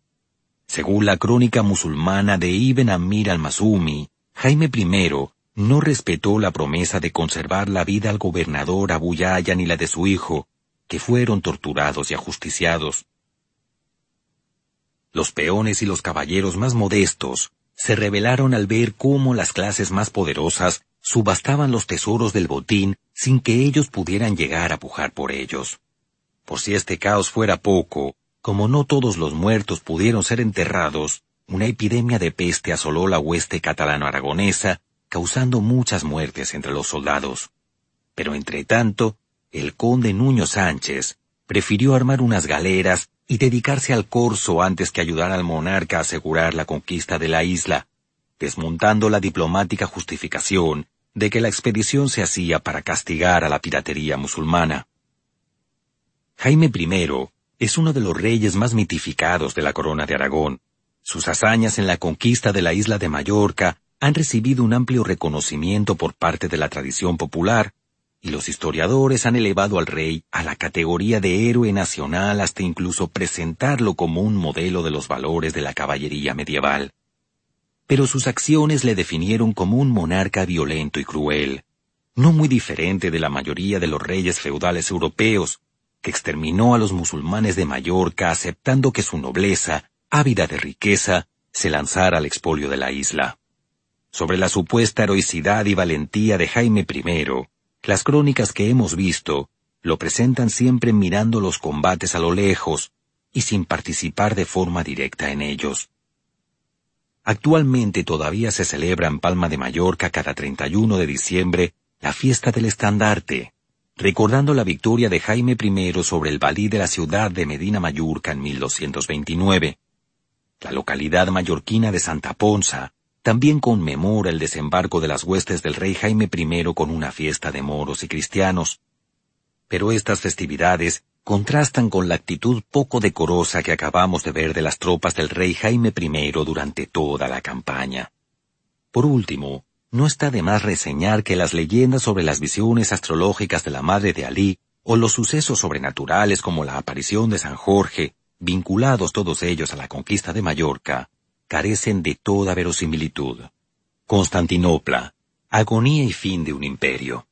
S2: Según la crónica musulmana de Ibn Amir al-Masumi, Jaime I no respetó la promesa de conservar la vida al gobernador Abu Yaya ni la de su hijo, que fueron torturados y ajusticiados. Los peones y los caballeros más modestos se rebelaron al ver cómo las clases más poderosas subastaban los tesoros del botín sin que ellos pudieran llegar a pujar por ellos. Por si este caos fuera poco, como no todos los muertos pudieron ser enterrados, una epidemia de peste asoló la hueste catalano-aragonesa, causando muchas muertes entre los soldados. Pero entre tanto, el conde Nuño Sánchez prefirió armar unas galeras y dedicarse al corso antes que ayudar al monarca a asegurar la conquista de la isla, desmontando la diplomática justificación de que la expedición se hacía para castigar a la piratería musulmana. Jaime I es uno de los reyes más mitificados de la corona de Aragón. Sus hazañas en la conquista de la isla de Mallorca han recibido un amplio reconocimiento por parte de la tradición popular, y los historiadores han elevado al rey a la categoría de héroe nacional hasta incluso presentarlo como un modelo de los valores de la caballería medieval. Pero sus acciones le definieron como un monarca violento y cruel, no muy diferente de la mayoría de los reyes feudales europeos, que exterminó a los musulmanes de Mallorca aceptando que su nobleza, ávida de riqueza, se lanzara al expolio de la isla. Sobre la supuesta heroicidad y valentía de Jaime I, las crónicas que hemos visto lo presentan siempre mirando los combates a lo lejos y sin participar de forma directa en ellos. Actualmente todavía se celebra en Palma de Mallorca cada 31 de diciembre la fiesta del estandarte, recordando la victoria de Jaime I sobre el valí de la ciudad de Medina Mallorca en 1229. La localidad mallorquina de Santa Ponza también conmemora el desembarco de las huestes del rey Jaime I con una fiesta de moros y cristianos. Pero estas festividades contrastan con la actitud poco decorosa que acabamos de ver de las tropas del rey Jaime I durante toda la campaña. Por último, no está de más reseñar que las leyendas sobre las visiones astrológicas de la madre de Alí o los sucesos sobrenaturales como la aparición de San Jorge, vinculados todos ellos a la conquista de Mallorca, carecen de toda verosimilitud. Constantinopla, agonía y fin de un imperio.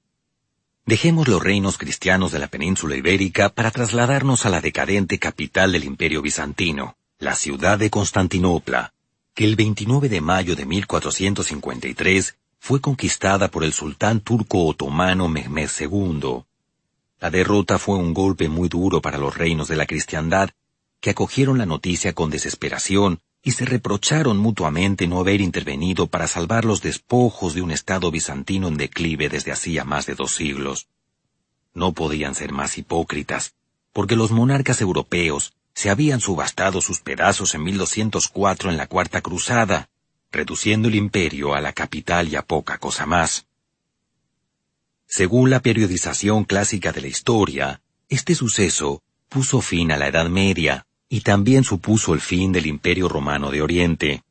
S2: Dejemos los reinos cristianos de la península ibérica para trasladarnos a la decadente capital del imperio bizantino, la ciudad de Constantinopla, que el 29 de mayo de 1453 fue conquistada por el sultán turco otomano Mehmed II. La derrota fue un golpe muy duro para los reinos de la cristiandad, que acogieron la noticia con desesperación y se reprocharon mutuamente no haber intervenido para salvar los despojos de un Estado bizantino en declive desde hacía más de dos siglos. No podían ser más hipócritas, porque los monarcas europeos se habían subastado sus pedazos en 1204 en la Cuarta Cruzada, reduciendo el imperio a la capital y a poca cosa más. Según la periodización clásica de la historia, este suceso puso fin a la Edad Media, y también supuso el fin del Imperio Romano de Oriente.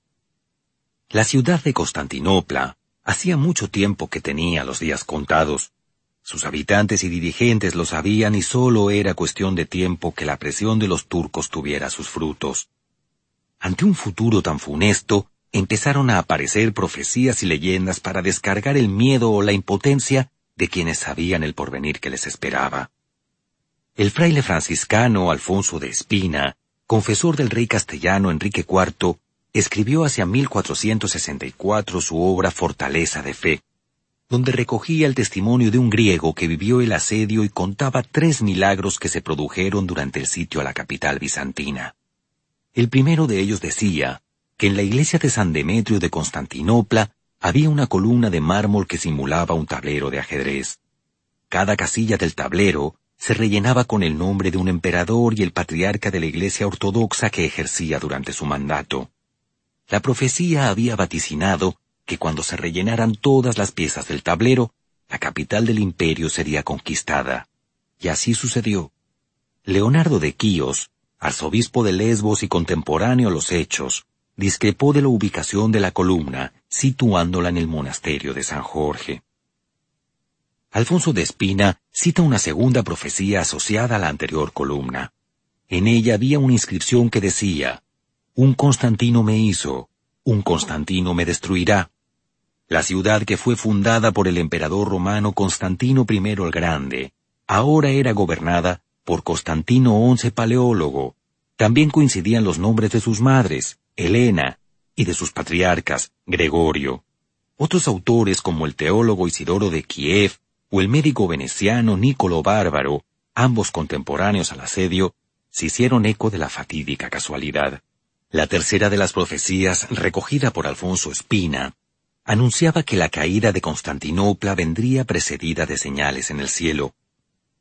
S2: La ciudad de Constantinopla hacía mucho tiempo que tenía los días contados. Sus habitantes y dirigentes lo sabían y solo era cuestión de tiempo que la presión de los turcos tuviera sus frutos. Ante un futuro tan funesto, empezaron a aparecer profecías y leyendas para descargar el miedo o la impotencia de quienes sabían el porvenir que les esperaba. El fraile franciscano Alfonso de Espina, confesor del rey castellano Enrique IV, escribió hacia 1464 su obra Fortaleza de Fe, donde recogía el testimonio de un griego que vivió el asedio y contaba tres milagros que se produjeron durante el sitio a la capital bizantina. El primero de ellos decía que en la iglesia de San Demetrio de Constantinopla había una columna de mármol que simulaba un tablero de ajedrez. Cada casilla del tablero se rellenaba con el nombre de un emperador y el patriarca de la iglesia ortodoxa que ejercía durante su mandato. La profecía había vaticinado que cuando se rellenaran todas las piezas del tablero, la capital del imperio sería conquistada. Y así sucedió. Leonardo de Quíos, arzobispo de Lesbos y contemporáneo a los hechos, discrepó de la ubicación de la columna, situándola en el monasterio de San Jorge. Alfonso de Espina cita una segunda profecía asociada a la anterior columna. En ella había una inscripción que decía, Un Constantino me hizo, un Constantino me destruirá. La ciudad que fue fundada por el emperador romano Constantino I el Grande, ahora era gobernada por Constantino XI Paleólogo. También coincidían los nombres de sus madres, Helena, y de sus patriarcas, Gregorio. Otros autores como el teólogo Isidoro de Kiev o el médico veneciano Nicolo Bárbaro, ambos contemporáneos al asedio, se hicieron eco de la fatídica casualidad. La tercera de las profecías, recogida por Alfonso Espina, anunciaba que la caída de Constantinopla vendría precedida de señales en el cielo.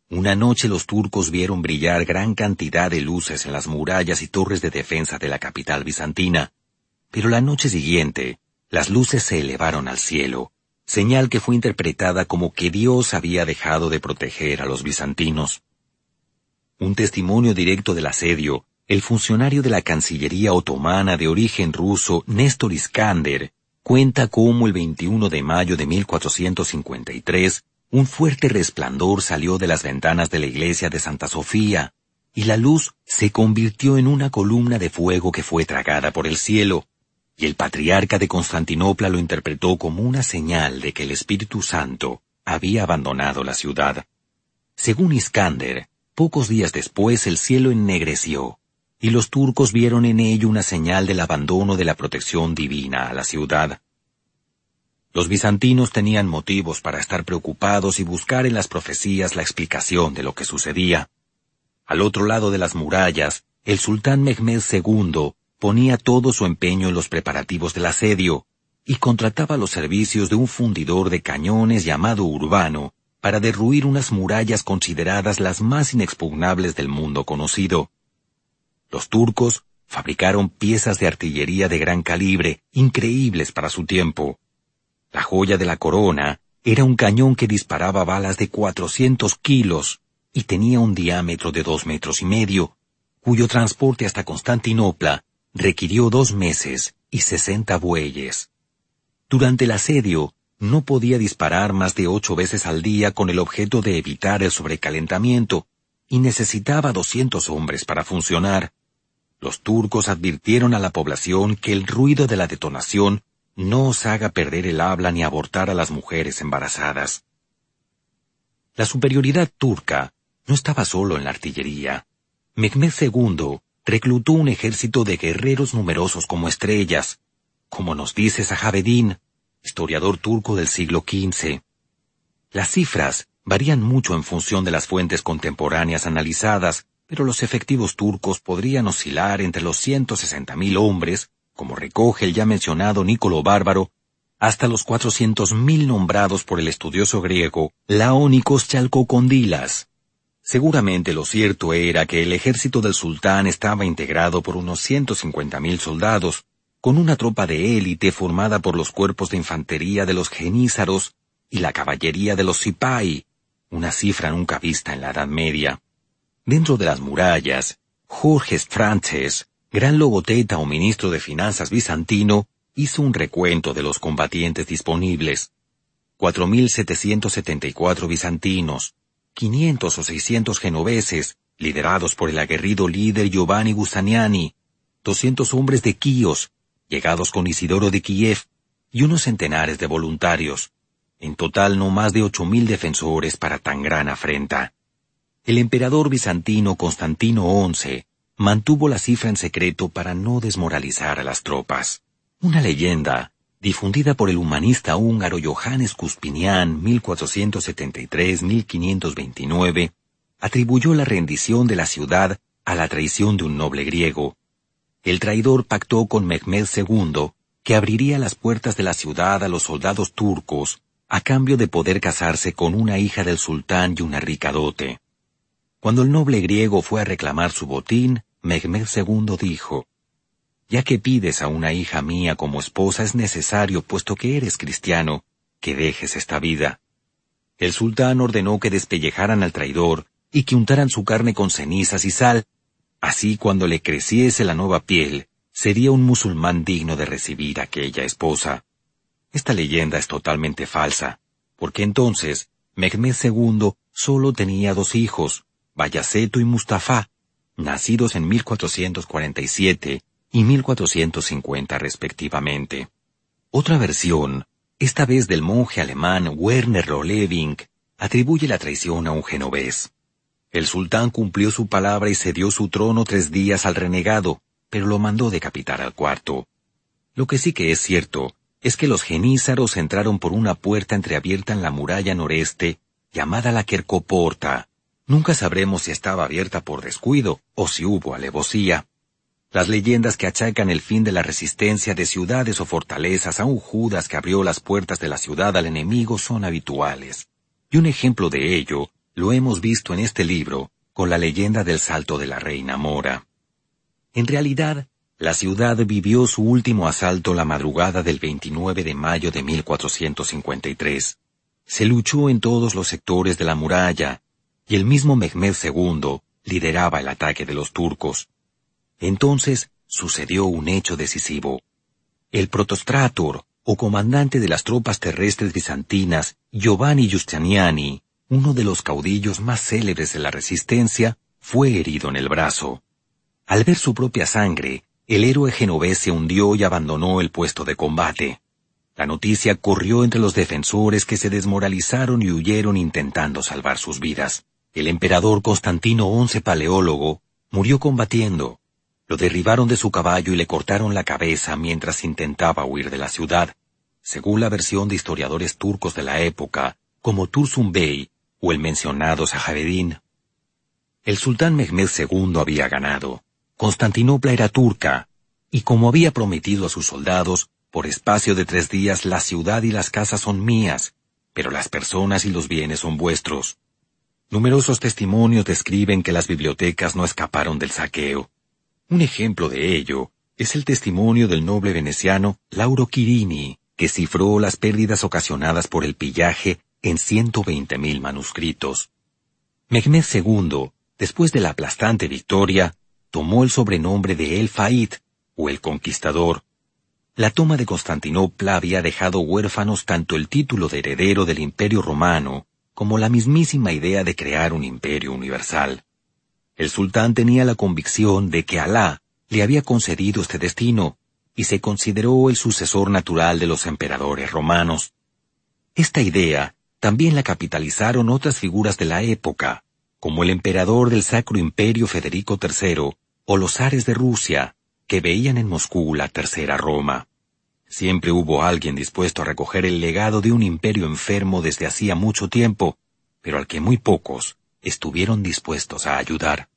S2: Una noche los turcos vieron brillar gran cantidad de luces en las murallas y torres de defensa de la capital bizantina, pero la noche siguiente las luces se elevaron al cielo, señal que fue interpretada como que Dios había dejado de proteger a los bizantinos. Un testimonio directo del asedio, el funcionario de la Cancillería otomana de origen ruso Néstor Iskander cuenta cómo el 21 de mayo de 1453 un fuerte resplandor salió de las ventanas de la iglesia de Santa Sofía, y la luz se convirtió en una columna de fuego que fue tragada por el cielo, y el patriarca de Constantinopla lo interpretó como una señal de que el Espíritu Santo había abandonado la ciudad. Según Iskander, pocos días después el cielo ennegreció, y los turcos vieron en ello una señal del abandono de la protección divina a la ciudad. Los bizantinos tenían motivos para estar preocupados y buscar en las profecías la explicación de lo que sucedía. Al otro lado de las murallas, el sultán Mehmed II ponía todo su empeño en los preparativos del asedio y contrataba los servicios de un fundidor de cañones llamado Urbano para derruir unas murallas consideradas las más inexpugnables del mundo conocido. Los turcos fabricaron piezas de artillería de gran calibre, increíbles para su tiempo, la joya de la corona era un cañón que disparaba balas de 400 kilos y tenía un diámetro de dos metros y medio, cuyo transporte hasta Constantinopla requirió dos meses y sesenta bueyes. Durante el asedio, no podía disparar más de ocho veces al día con el objeto de evitar el sobrecalentamiento, y necesitaba doscientos hombres para funcionar. Los turcos advirtieron a la población que el ruido de la detonación no os haga perder el habla ni abortar a las mujeres embarazadas. La superioridad turca no estaba solo en la artillería. Mehmed II reclutó un ejército de guerreros numerosos como estrellas, como nos dice Sahabedin, historiador turco del siglo XV. Las cifras varían mucho en función de las fuentes contemporáneas analizadas, pero los efectivos turcos podrían oscilar entre los 160.000 hombres como recoge el ya mencionado Nicolo Bárbaro, hasta los cuatrocientos mil nombrados por el estudioso griego Laónicos Chalcocondilas. Seguramente lo cierto era que el ejército del sultán estaba integrado por unos ciento cincuenta mil soldados, con una tropa de élite formada por los cuerpos de infantería de los genízaros y la caballería de los sipai, una cifra nunca vista en la Edad Media. Dentro de las murallas, Jorge Frances, gran logoteta o ministro de Finanzas bizantino, hizo un recuento de los combatientes disponibles. 4.774 bizantinos, 500 o 600 genoveses, liderados por el aguerrido líder Giovanni Gustaniani, 200 hombres de Quíos, llegados con Isidoro de Kiev, y unos centenares de voluntarios. En total no más de 8.000 defensores para tan gran afrenta. El emperador bizantino Constantino XI mantuvo la cifra en secreto para no desmoralizar a las tropas. Una leyenda, difundida por el humanista húngaro Johannes Cuspinian 1473-1529, atribuyó la rendición de la ciudad a la traición de un noble griego. El traidor pactó con Mehmed II que abriría las puertas de la ciudad a los soldados turcos a cambio de poder casarse con una hija del sultán y una rica dote. Cuando el noble griego fue a reclamar su botín, Mehmed II dijo, ya que pides a una hija mía como esposa es necesario, puesto que eres cristiano, que dejes esta vida. El sultán ordenó que despellejaran al traidor y que untaran su carne con cenizas y sal. Así cuando le creciese la nueva piel, sería un musulmán digno de recibir aquella esposa. Esta leyenda es totalmente falsa, porque entonces Mehmed II solo tenía dos hijos, Bayaceto y Mustafa, nacidos en 1447 y 1450 respectivamente. Otra versión, esta vez del monje alemán Werner Rollewing, atribuye la traición a un genovés. El sultán cumplió su palabra y cedió su trono tres días al renegado, pero lo mandó decapitar al cuarto. Lo que sí que es cierto es que los genízaros entraron por una puerta entreabierta en la muralla noreste, llamada la Quercoporta. Nunca sabremos si estaba abierta por descuido o si hubo alevosía. Las leyendas que achacan el fin de la resistencia de ciudades o fortalezas a un Judas que abrió las puertas de la ciudad al enemigo son habituales. Y un ejemplo de ello lo hemos visto en este libro con la leyenda del salto de la reina Mora. En realidad, la ciudad vivió su último asalto la madrugada del 29 de mayo de 1453. Se luchó en todos los sectores de la muralla, y el mismo Mehmed II lideraba el ataque de los turcos. Entonces sucedió un hecho decisivo. El protostrator, o comandante de las tropas terrestres bizantinas, Giovanni Giustiniani, uno de los caudillos más célebres de la resistencia, fue herido en el brazo. Al ver su propia sangre, el héroe genovés se hundió y abandonó el puesto de combate. La noticia corrió entre los defensores que se desmoralizaron y huyeron intentando salvar sus vidas. El emperador Constantino XI Paleólogo murió combatiendo, lo derribaron de su caballo y le cortaron la cabeza mientras intentaba huir de la ciudad, según la versión de historiadores turcos de la época, como Tursun Bey o el mencionado Sahareddin. El sultán Mehmed II había ganado. Constantinopla era turca, y como había prometido a sus soldados, por espacio de tres días la ciudad y las casas son mías, pero las personas y los bienes son vuestros. Numerosos testimonios describen que las bibliotecas no escaparon del saqueo. Un ejemplo de ello es el testimonio del noble veneciano Lauro Quirini, que cifró las pérdidas ocasionadas por el pillaje en 120.000 manuscritos. Mehmed II, después de la aplastante victoria, tomó el sobrenombre de El Faid, o el Conquistador. La toma de Constantinopla había dejado huérfanos tanto el título de heredero del Imperio Romano como la mismísima idea de crear un imperio universal. El sultán tenía la convicción de que Alá le había concedido este destino y se consideró el sucesor natural de los emperadores romanos. Esta idea también la capitalizaron otras figuras de la época, como el emperador del Sacro Imperio Federico III o los zares de Rusia, que veían en Moscú la tercera Roma. Siempre hubo alguien dispuesto a recoger el legado de un imperio enfermo desde hacía mucho tiempo, pero al que muy pocos estuvieron dispuestos a ayudar.